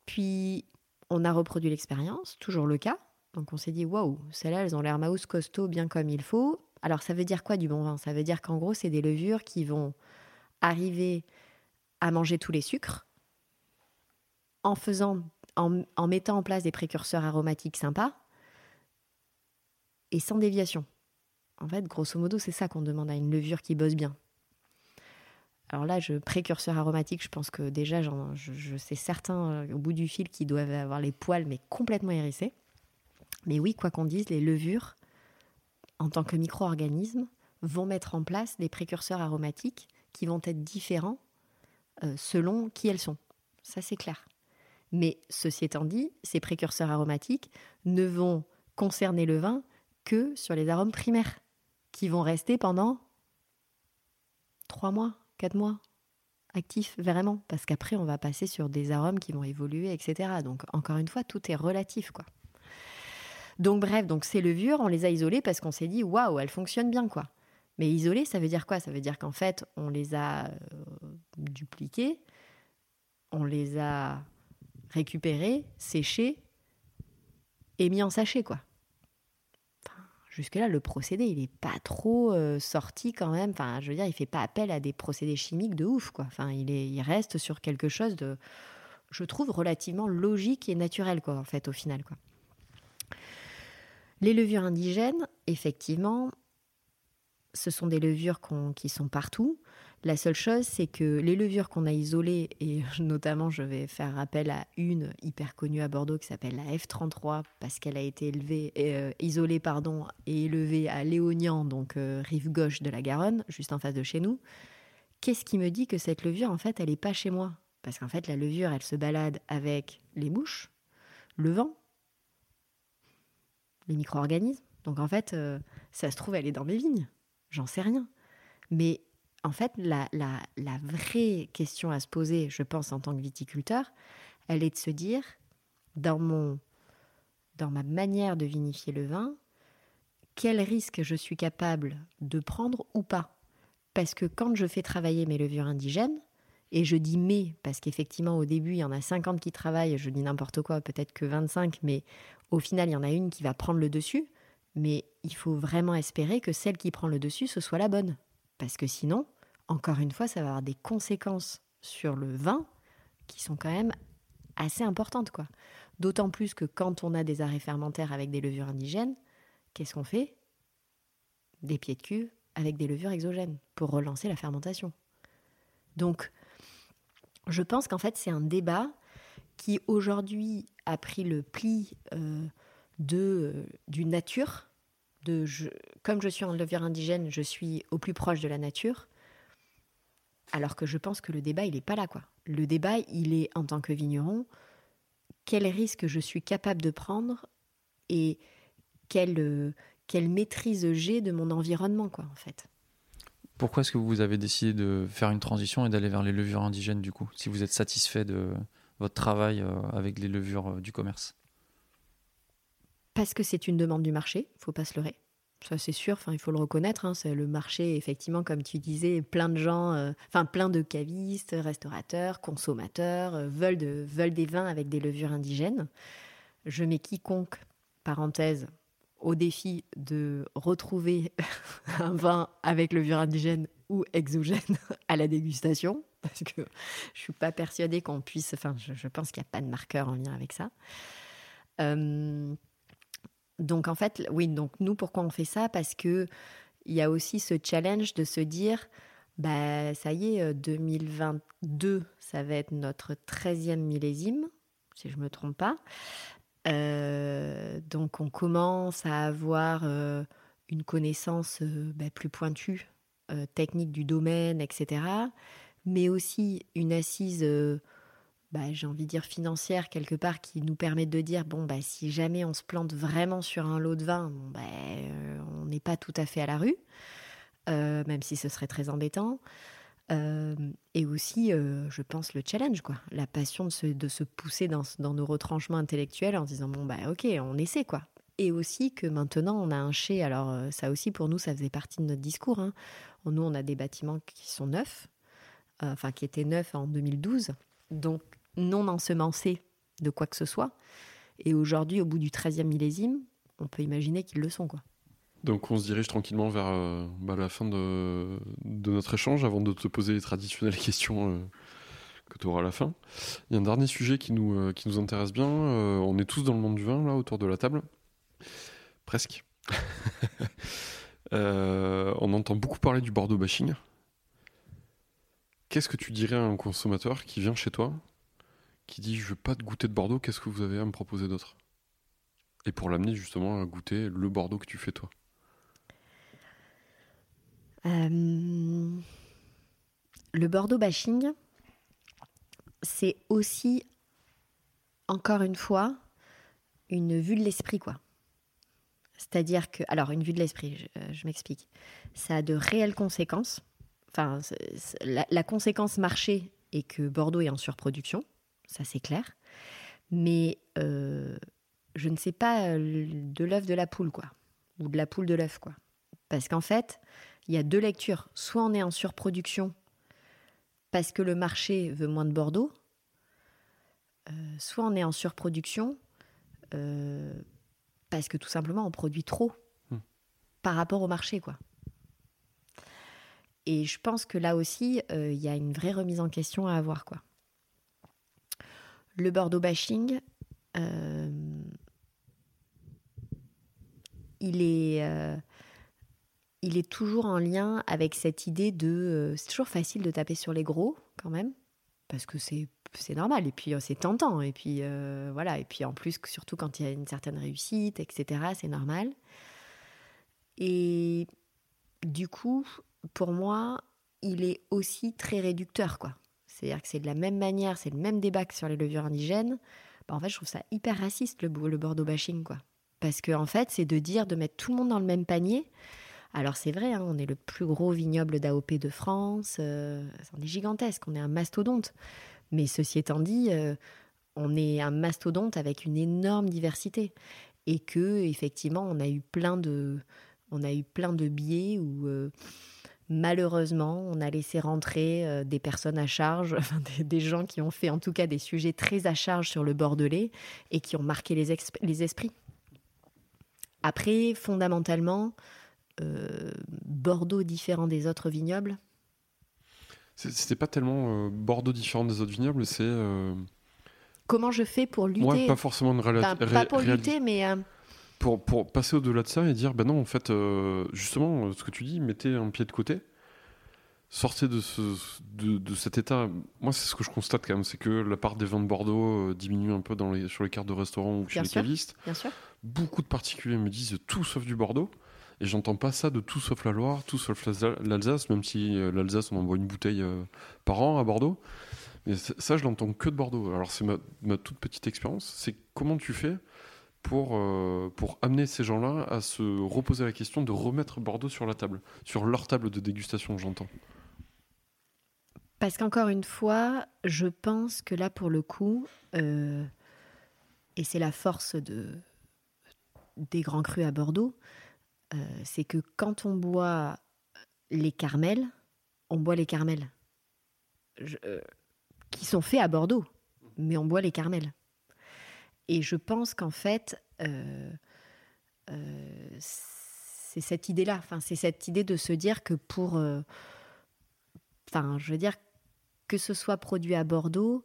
Puis, on a reproduit l'expérience, toujours le cas. Donc, on s'est dit, waouh, celles-là, elles ont l'air mouse costaud, bien comme il faut. Alors ça veut dire quoi du bon vin? Ça veut dire qu'en gros, c'est des levures qui vont arriver à manger tous les sucres en faisant en, en mettant en place des précurseurs aromatiques sympas et sans déviation. En fait, grosso modo, c'est ça qu'on demande à une levure qui bosse bien. Alors là, je précurseur aromatique, je pense que déjà, je sais certains euh, au bout du fil qui doivent avoir les poils mais complètement hérissés. Mais oui, quoi qu'on dise, les levures, en tant que micro-organismes, vont mettre en place des précurseurs aromatiques qui vont être différents euh, selon qui elles sont. Ça, c'est clair. Mais ceci étant dit, ces précurseurs aromatiques ne vont concerner le vin que sur les arômes primaires, qui vont rester pendant trois mois, quatre mois, actifs vraiment, parce qu'après on va passer sur des arômes qui vont évoluer, etc. Donc encore une fois, tout est relatif, quoi. Donc bref, donc ces levures, on les a isolées parce qu'on s'est dit waouh, elles fonctionnent bien, quoi. Mais isolées, ça veut dire quoi? Ça veut dire qu'en fait, on les a euh, dupliquées, on les a récupérées, séchées et mis en sachet, quoi. Jusque-là, le procédé, il n'est pas trop euh, sorti quand même. Enfin, je veux dire, il fait pas appel à des procédés chimiques de ouf. Enfin, il, est, reste sur quelque chose de, je trouve, relativement logique et naturel, quoi, en fait, au final. Les levures indigènes, effectivement, ce sont des levures qui sont partout. La seule chose, c'est que les levures qu'on a isolées, et notamment je vais faire appel à une hyper connue à Bordeaux qui s'appelle la F33, parce qu'elle a été élevée, euh, isolée pardon, et élevée à Léognan, donc euh, rive gauche de la Garonne, juste en face de chez nous. Qu'est-ce qui me dit que cette levure, en fait, elle n'est pas chez moi? Parce qu'en fait, la levure, elle se balade avec les mouches, le vent, les micro-organismes. Donc en fait, euh, ça se trouve, elle est dans mes vignes. J'en sais rien. Mais en fait, la, vraie question à se poser, je pense, en tant que viticulteur, elle est de se dire, dans, mon, dans ma manière de vinifier le vin, quel risque je suis capable de prendre ou pas? Parce que quand je fais travailler mes levures indigènes, et je dis mais, parce qu'effectivement au début il y en a 50 qui travaillent, je dis n'importe quoi, peut-être que 25, mais au final il y en a une qui va prendre le dessus, mais il faut vraiment espérer que celle qui prend le dessus, ce soit la bonne. Parce que sinon, encore une fois, ça va avoir des conséquences sur le vin qui sont quand même assez importantes. quoi. D'autant plus que quand on a des arrêts fermentaires avec des levures indigènes, qu'est-ce qu'on fait? Des pieds de cuve avec des levures exogènes pour relancer la fermentation. Donc, je pense qu'en fait, c'est un débat qui aujourd'hui a pris le pli euh, de, euh, du nature. De comme je suis en levure indigène, je suis au plus proche de la nature. Alors que je pense que le débat, il n'est pas là. quoi. Le débat, il est en tant que vigneron, quel risque je suis capable de prendre et quelle, euh, quelle maîtrise j'ai de mon environnement, quoi, en fait. Pourquoi est-ce que vous avez décidé de faire une transition et d'aller vers les levures indigènes du coup Si vous êtes satisfait de votre travail euh, avec les levures euh, du commerce? Parce que c'est une demande du marché, faut pas se leurrer. Ça c'est sûr, enfin il faut le reconnaître. hein, c'est le marché, effectivement, comme tu disais, plein de gens, euh, enfin plein de cavistes, restaurateurs, consommateurs euh, veulent, de, veulent des vins avec des levures indigènes. Je mets quiconque, parenthèse, au défi de retrouver un vin avec levure indigène ou exogène à la dégustation, parce que je suis pas persuadée qu'on puisse. Enfin, je, je pense qu'il n'y a pas de marqueur en lien avec ça. Euh, donc en fait, oui, donc nous, pourquoi on fait ça? Parce que il y a aussi ce challenge de se dire, bah ça y est, euh, 2022, ça va être notre 13e millésime, si je me trompe pas. Euh, donc on commence à avoir euh, une connaissance euh, bah, plus pointue, euh, technique du domaine, etc. Mais aussi une assise euh, bah, j'ai envie de dire financière quelque part qui nous permet de dire bon bah si jamais on se plante vraiment sur un lot de vin, bah, euh, on n'est pas tout à fait à la rue, euh, même si ce serait très embêtant. Euh, et aussi, je pense, le challenge, quoi. La passion de se, de se pousser dans, dans nos retranchements intellectuels en disant, bon, bah, ok, on essaie, quoi. Et aussi que maintenant, on a un chez. Alors, ça aussi, pour nous, ça faisait partie de notre discours. hein. Nous, on a des bâtiments qui sont neufs, enfin, qui étaient neufs en 2012, donc non ensemencés de quoi que ce soit. Et aujourd'hui, au bout du 13e millésime, on peut imaginer qu'ils le sont, quoi. Donc on se dirige tranquillement vers euh, bah, la fin de, de notre échange avant de te poser les traditionnelles questions euh, que tu auras à la fin. Il y a un dernier sujet qui nous, euh, qui nous intéresse bien. Euh, on est tous dans le monde du vin là autour de la table. Presque. Euh, on entend beaucoup parler du Bordeaux bashing. Qu'est-ce que tu dirais à un consommateur qui vient chez toi, qui dit je veux pas de goûter de Bordeaux, qu'est-ce que vous avez à me proposer d'autre? Et pour l'amener justement à goûter le Bordeaux que tu fais toi. Euh, le Bordeaux bashing, c'est aussi, encore une fois, une vue de l'esprit, quoi. C'est-à-dire que, alors, une vue de l'esprit, je, euh, m'explique. Ça a de réelles conséquences. Enfin, la conséquence marché est que Bordeaux est en surproduction, ça c'est clair. Mais euh, je ne sais pas euh, de l'œuf de la poule, quoi. Ou de la poule de l'œuf, quoi. Parce qu'en fait, il y a deux lectures. Soit on est en surproduction parce que le marché veut moins de Bordeaux, euh, soit on est en surproduction euh, parce que tout simplement on produit trop Hmm. par rapport au marché, quoi. Et je pense que là aussi, euh, il y a une vraie remise en question à avoir, quoi. Le Bordeaux bashing, euh, il est, euh, il est toujours en lien avec cette idée de. euh, c'est toujours facile de taper sur les gros, quand même, parce que c'est normal. Et puis c'est tentant. Et puis voilà. Et puis en plus surtout quand il y a une certaine réussite etc c'est normal. Et du coup pour moi il est aussi très réducteur quoi c'est à dire que c'est de la même manière c'est le même débat que sur les levures indigènes bah, en fait je trouve ça hyper raciste le, le Bordeaux bashing quoi parce que en fait c'est de dire de mettre tout le monde dans le même panier alors c'est vrai, hein, on est le plus gros vignoble d'AOP de France, euh, on est gigantesque, on est un mastodonte. Mais ceci étant dit, euh, on est un mastodonte avec une énorme diversité. Et que, effectivement, on a eu plein de, on a eu plein de biais où, euh, malheureusement, on a laissé rentrer euh, des personnes à charge, enfin, des, des gens qui ont fait en tout cas des sujets très à charge sur le Bordelais et qui ont marqué les, esprits. Après, fondamentalement, euh, Bordeaux différent des autres vignobles, C'était pas tellement euh, Bordeaux différent des autres vignobles, c'est. euh, comment je fais pour lutter? Ouais, pas forcément une réla- Enfin, pas pour lutter, mais pour, pour passer au-delà de ça et dire, ben non, en fait, euh, justement, euh, ce que tu dis, mettez un pied de côté, sortez de, ce, de, de cet état. Moi, c'est ce que je constate quand même, c'est que la part des vins de Bordeaux euh, diminue un peu dans les, sur les cartes de restaurant ou chez Bien les sûr. cavistes. bien sûr. Beaucoup de particuliers me disent tout sauf du Bordeaux. Et j'entends pas ça de tout sauf la Loire, tout sauf l'Alsa- l'Alsace, même si l'Alsace, on envoie une bouteille par an à Bordeaux. Mais ça, je l'entends que de Bordeaux. Alors, c'est ma, ma toute petite expérience. C'est comment tu fais pour, euh, pour amener ces gens-là à se reposer la question de remettre Bordeaux sur la table, sur leur table de dégustation, j'entends. Parce qu'encore une fois, je pense que là, pour le coup, euh, et c'est la force de, des grands crus à Bordeaux, euh, c'est que quand on boit les carmels, on boit les carmels. Qui sont faits à Bordeaux, mais on boit les carmels. Et je pense qu'en fait, euh, euh, c'est cette idée-là, enfin, c'est cette idée de se dire que pour. euh, Enfin, je veux dire, que ce soit produit à Bordeaux,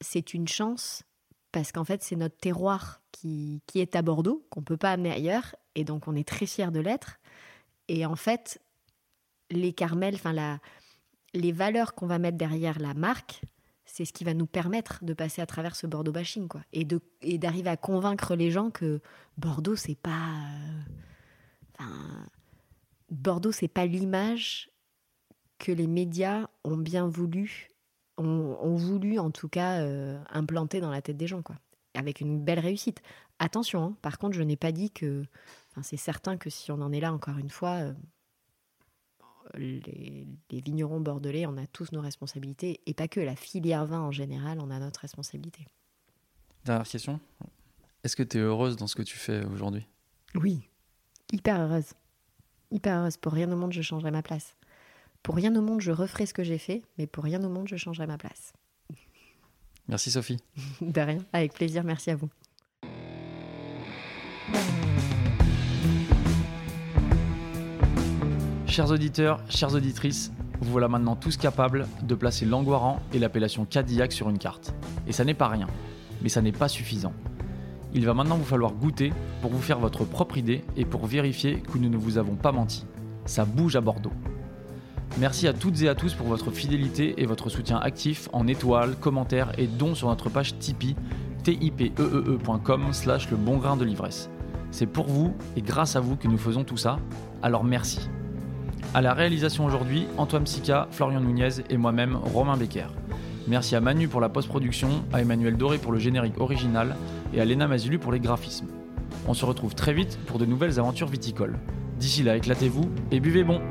c'est une chance parce qu'en fait, c'est notre terroir qui, est à Bordeaux, qu'on ne peut pas amener ailleurs, et donc on est très fiers de l'être. Et en fait, les Carmels, enfin, les valeurs qu'on va mettre derrière la marque, c'est ce qui va nous permettre de passer à travers ce Bordeaux bashing, quoi. Et, d'arriver à convaincre les gens que Bordeaux, c'est pas. euh, enfin, Bordeaux, c'est pas l'image que les médias ont bien voulu, ont, voulu en tout cas euh, implanter dans la tête des gens. Avec une belle réussite. Attention, hein, par contre, je n'ai pas dit que. Enfin, c'est certain que si on en est là encore une fois, euh, les, les vignerons bordelais, on a tous nos responsabilités, et pas que la filière vin en général, on a notre responsabilité. Dernière question. Est-ce que tu es heureuse dans ce que tu fais aujourd'hui? Oui, hyper heureuse. Hyper heureuse. Pour rien au monde, je changerai ma place. Pour rien au monde, je referai ce que j'ai fait, mais pour rien au monde, je changerai ma place. Merci Sophie. De rien, avec plaisir, merci à vous. Chers auditeurs, chères auditrices, vous voilà maintenant tous capables de placer l'Anguaran et l'appellation Cadillac sur une carte. Et ça n'est pas rien, mais ça n'est pas suffisant. Il va maintenant vous falloir goûter pour vous faire votre propre idée et pour vérifier que nous ne vous avons pas menti. Ça bouge à Bordeaux. Merci à toutes et à tous pour votre fidélité et votre soutien actif en étoiles, commentaires et dons sur notre page Tipeee tipeee.com slash le bon grain de l'ivresse. C'est pour vous et grâce à vous que nous faisons tout ça, alors merci. À la réalisation aujourd'hui, Antoine Sica, Florian Nunez et moi-même, Romain Becker. Merci à Manu pour la post-production, à Emmanuel Doré pour le générique original et à Léna Mazilu pour les graphismes. On se retrouve très vite pour de nouvelles aventures viticoles. D'ici là, éclatez-vous et buvez bon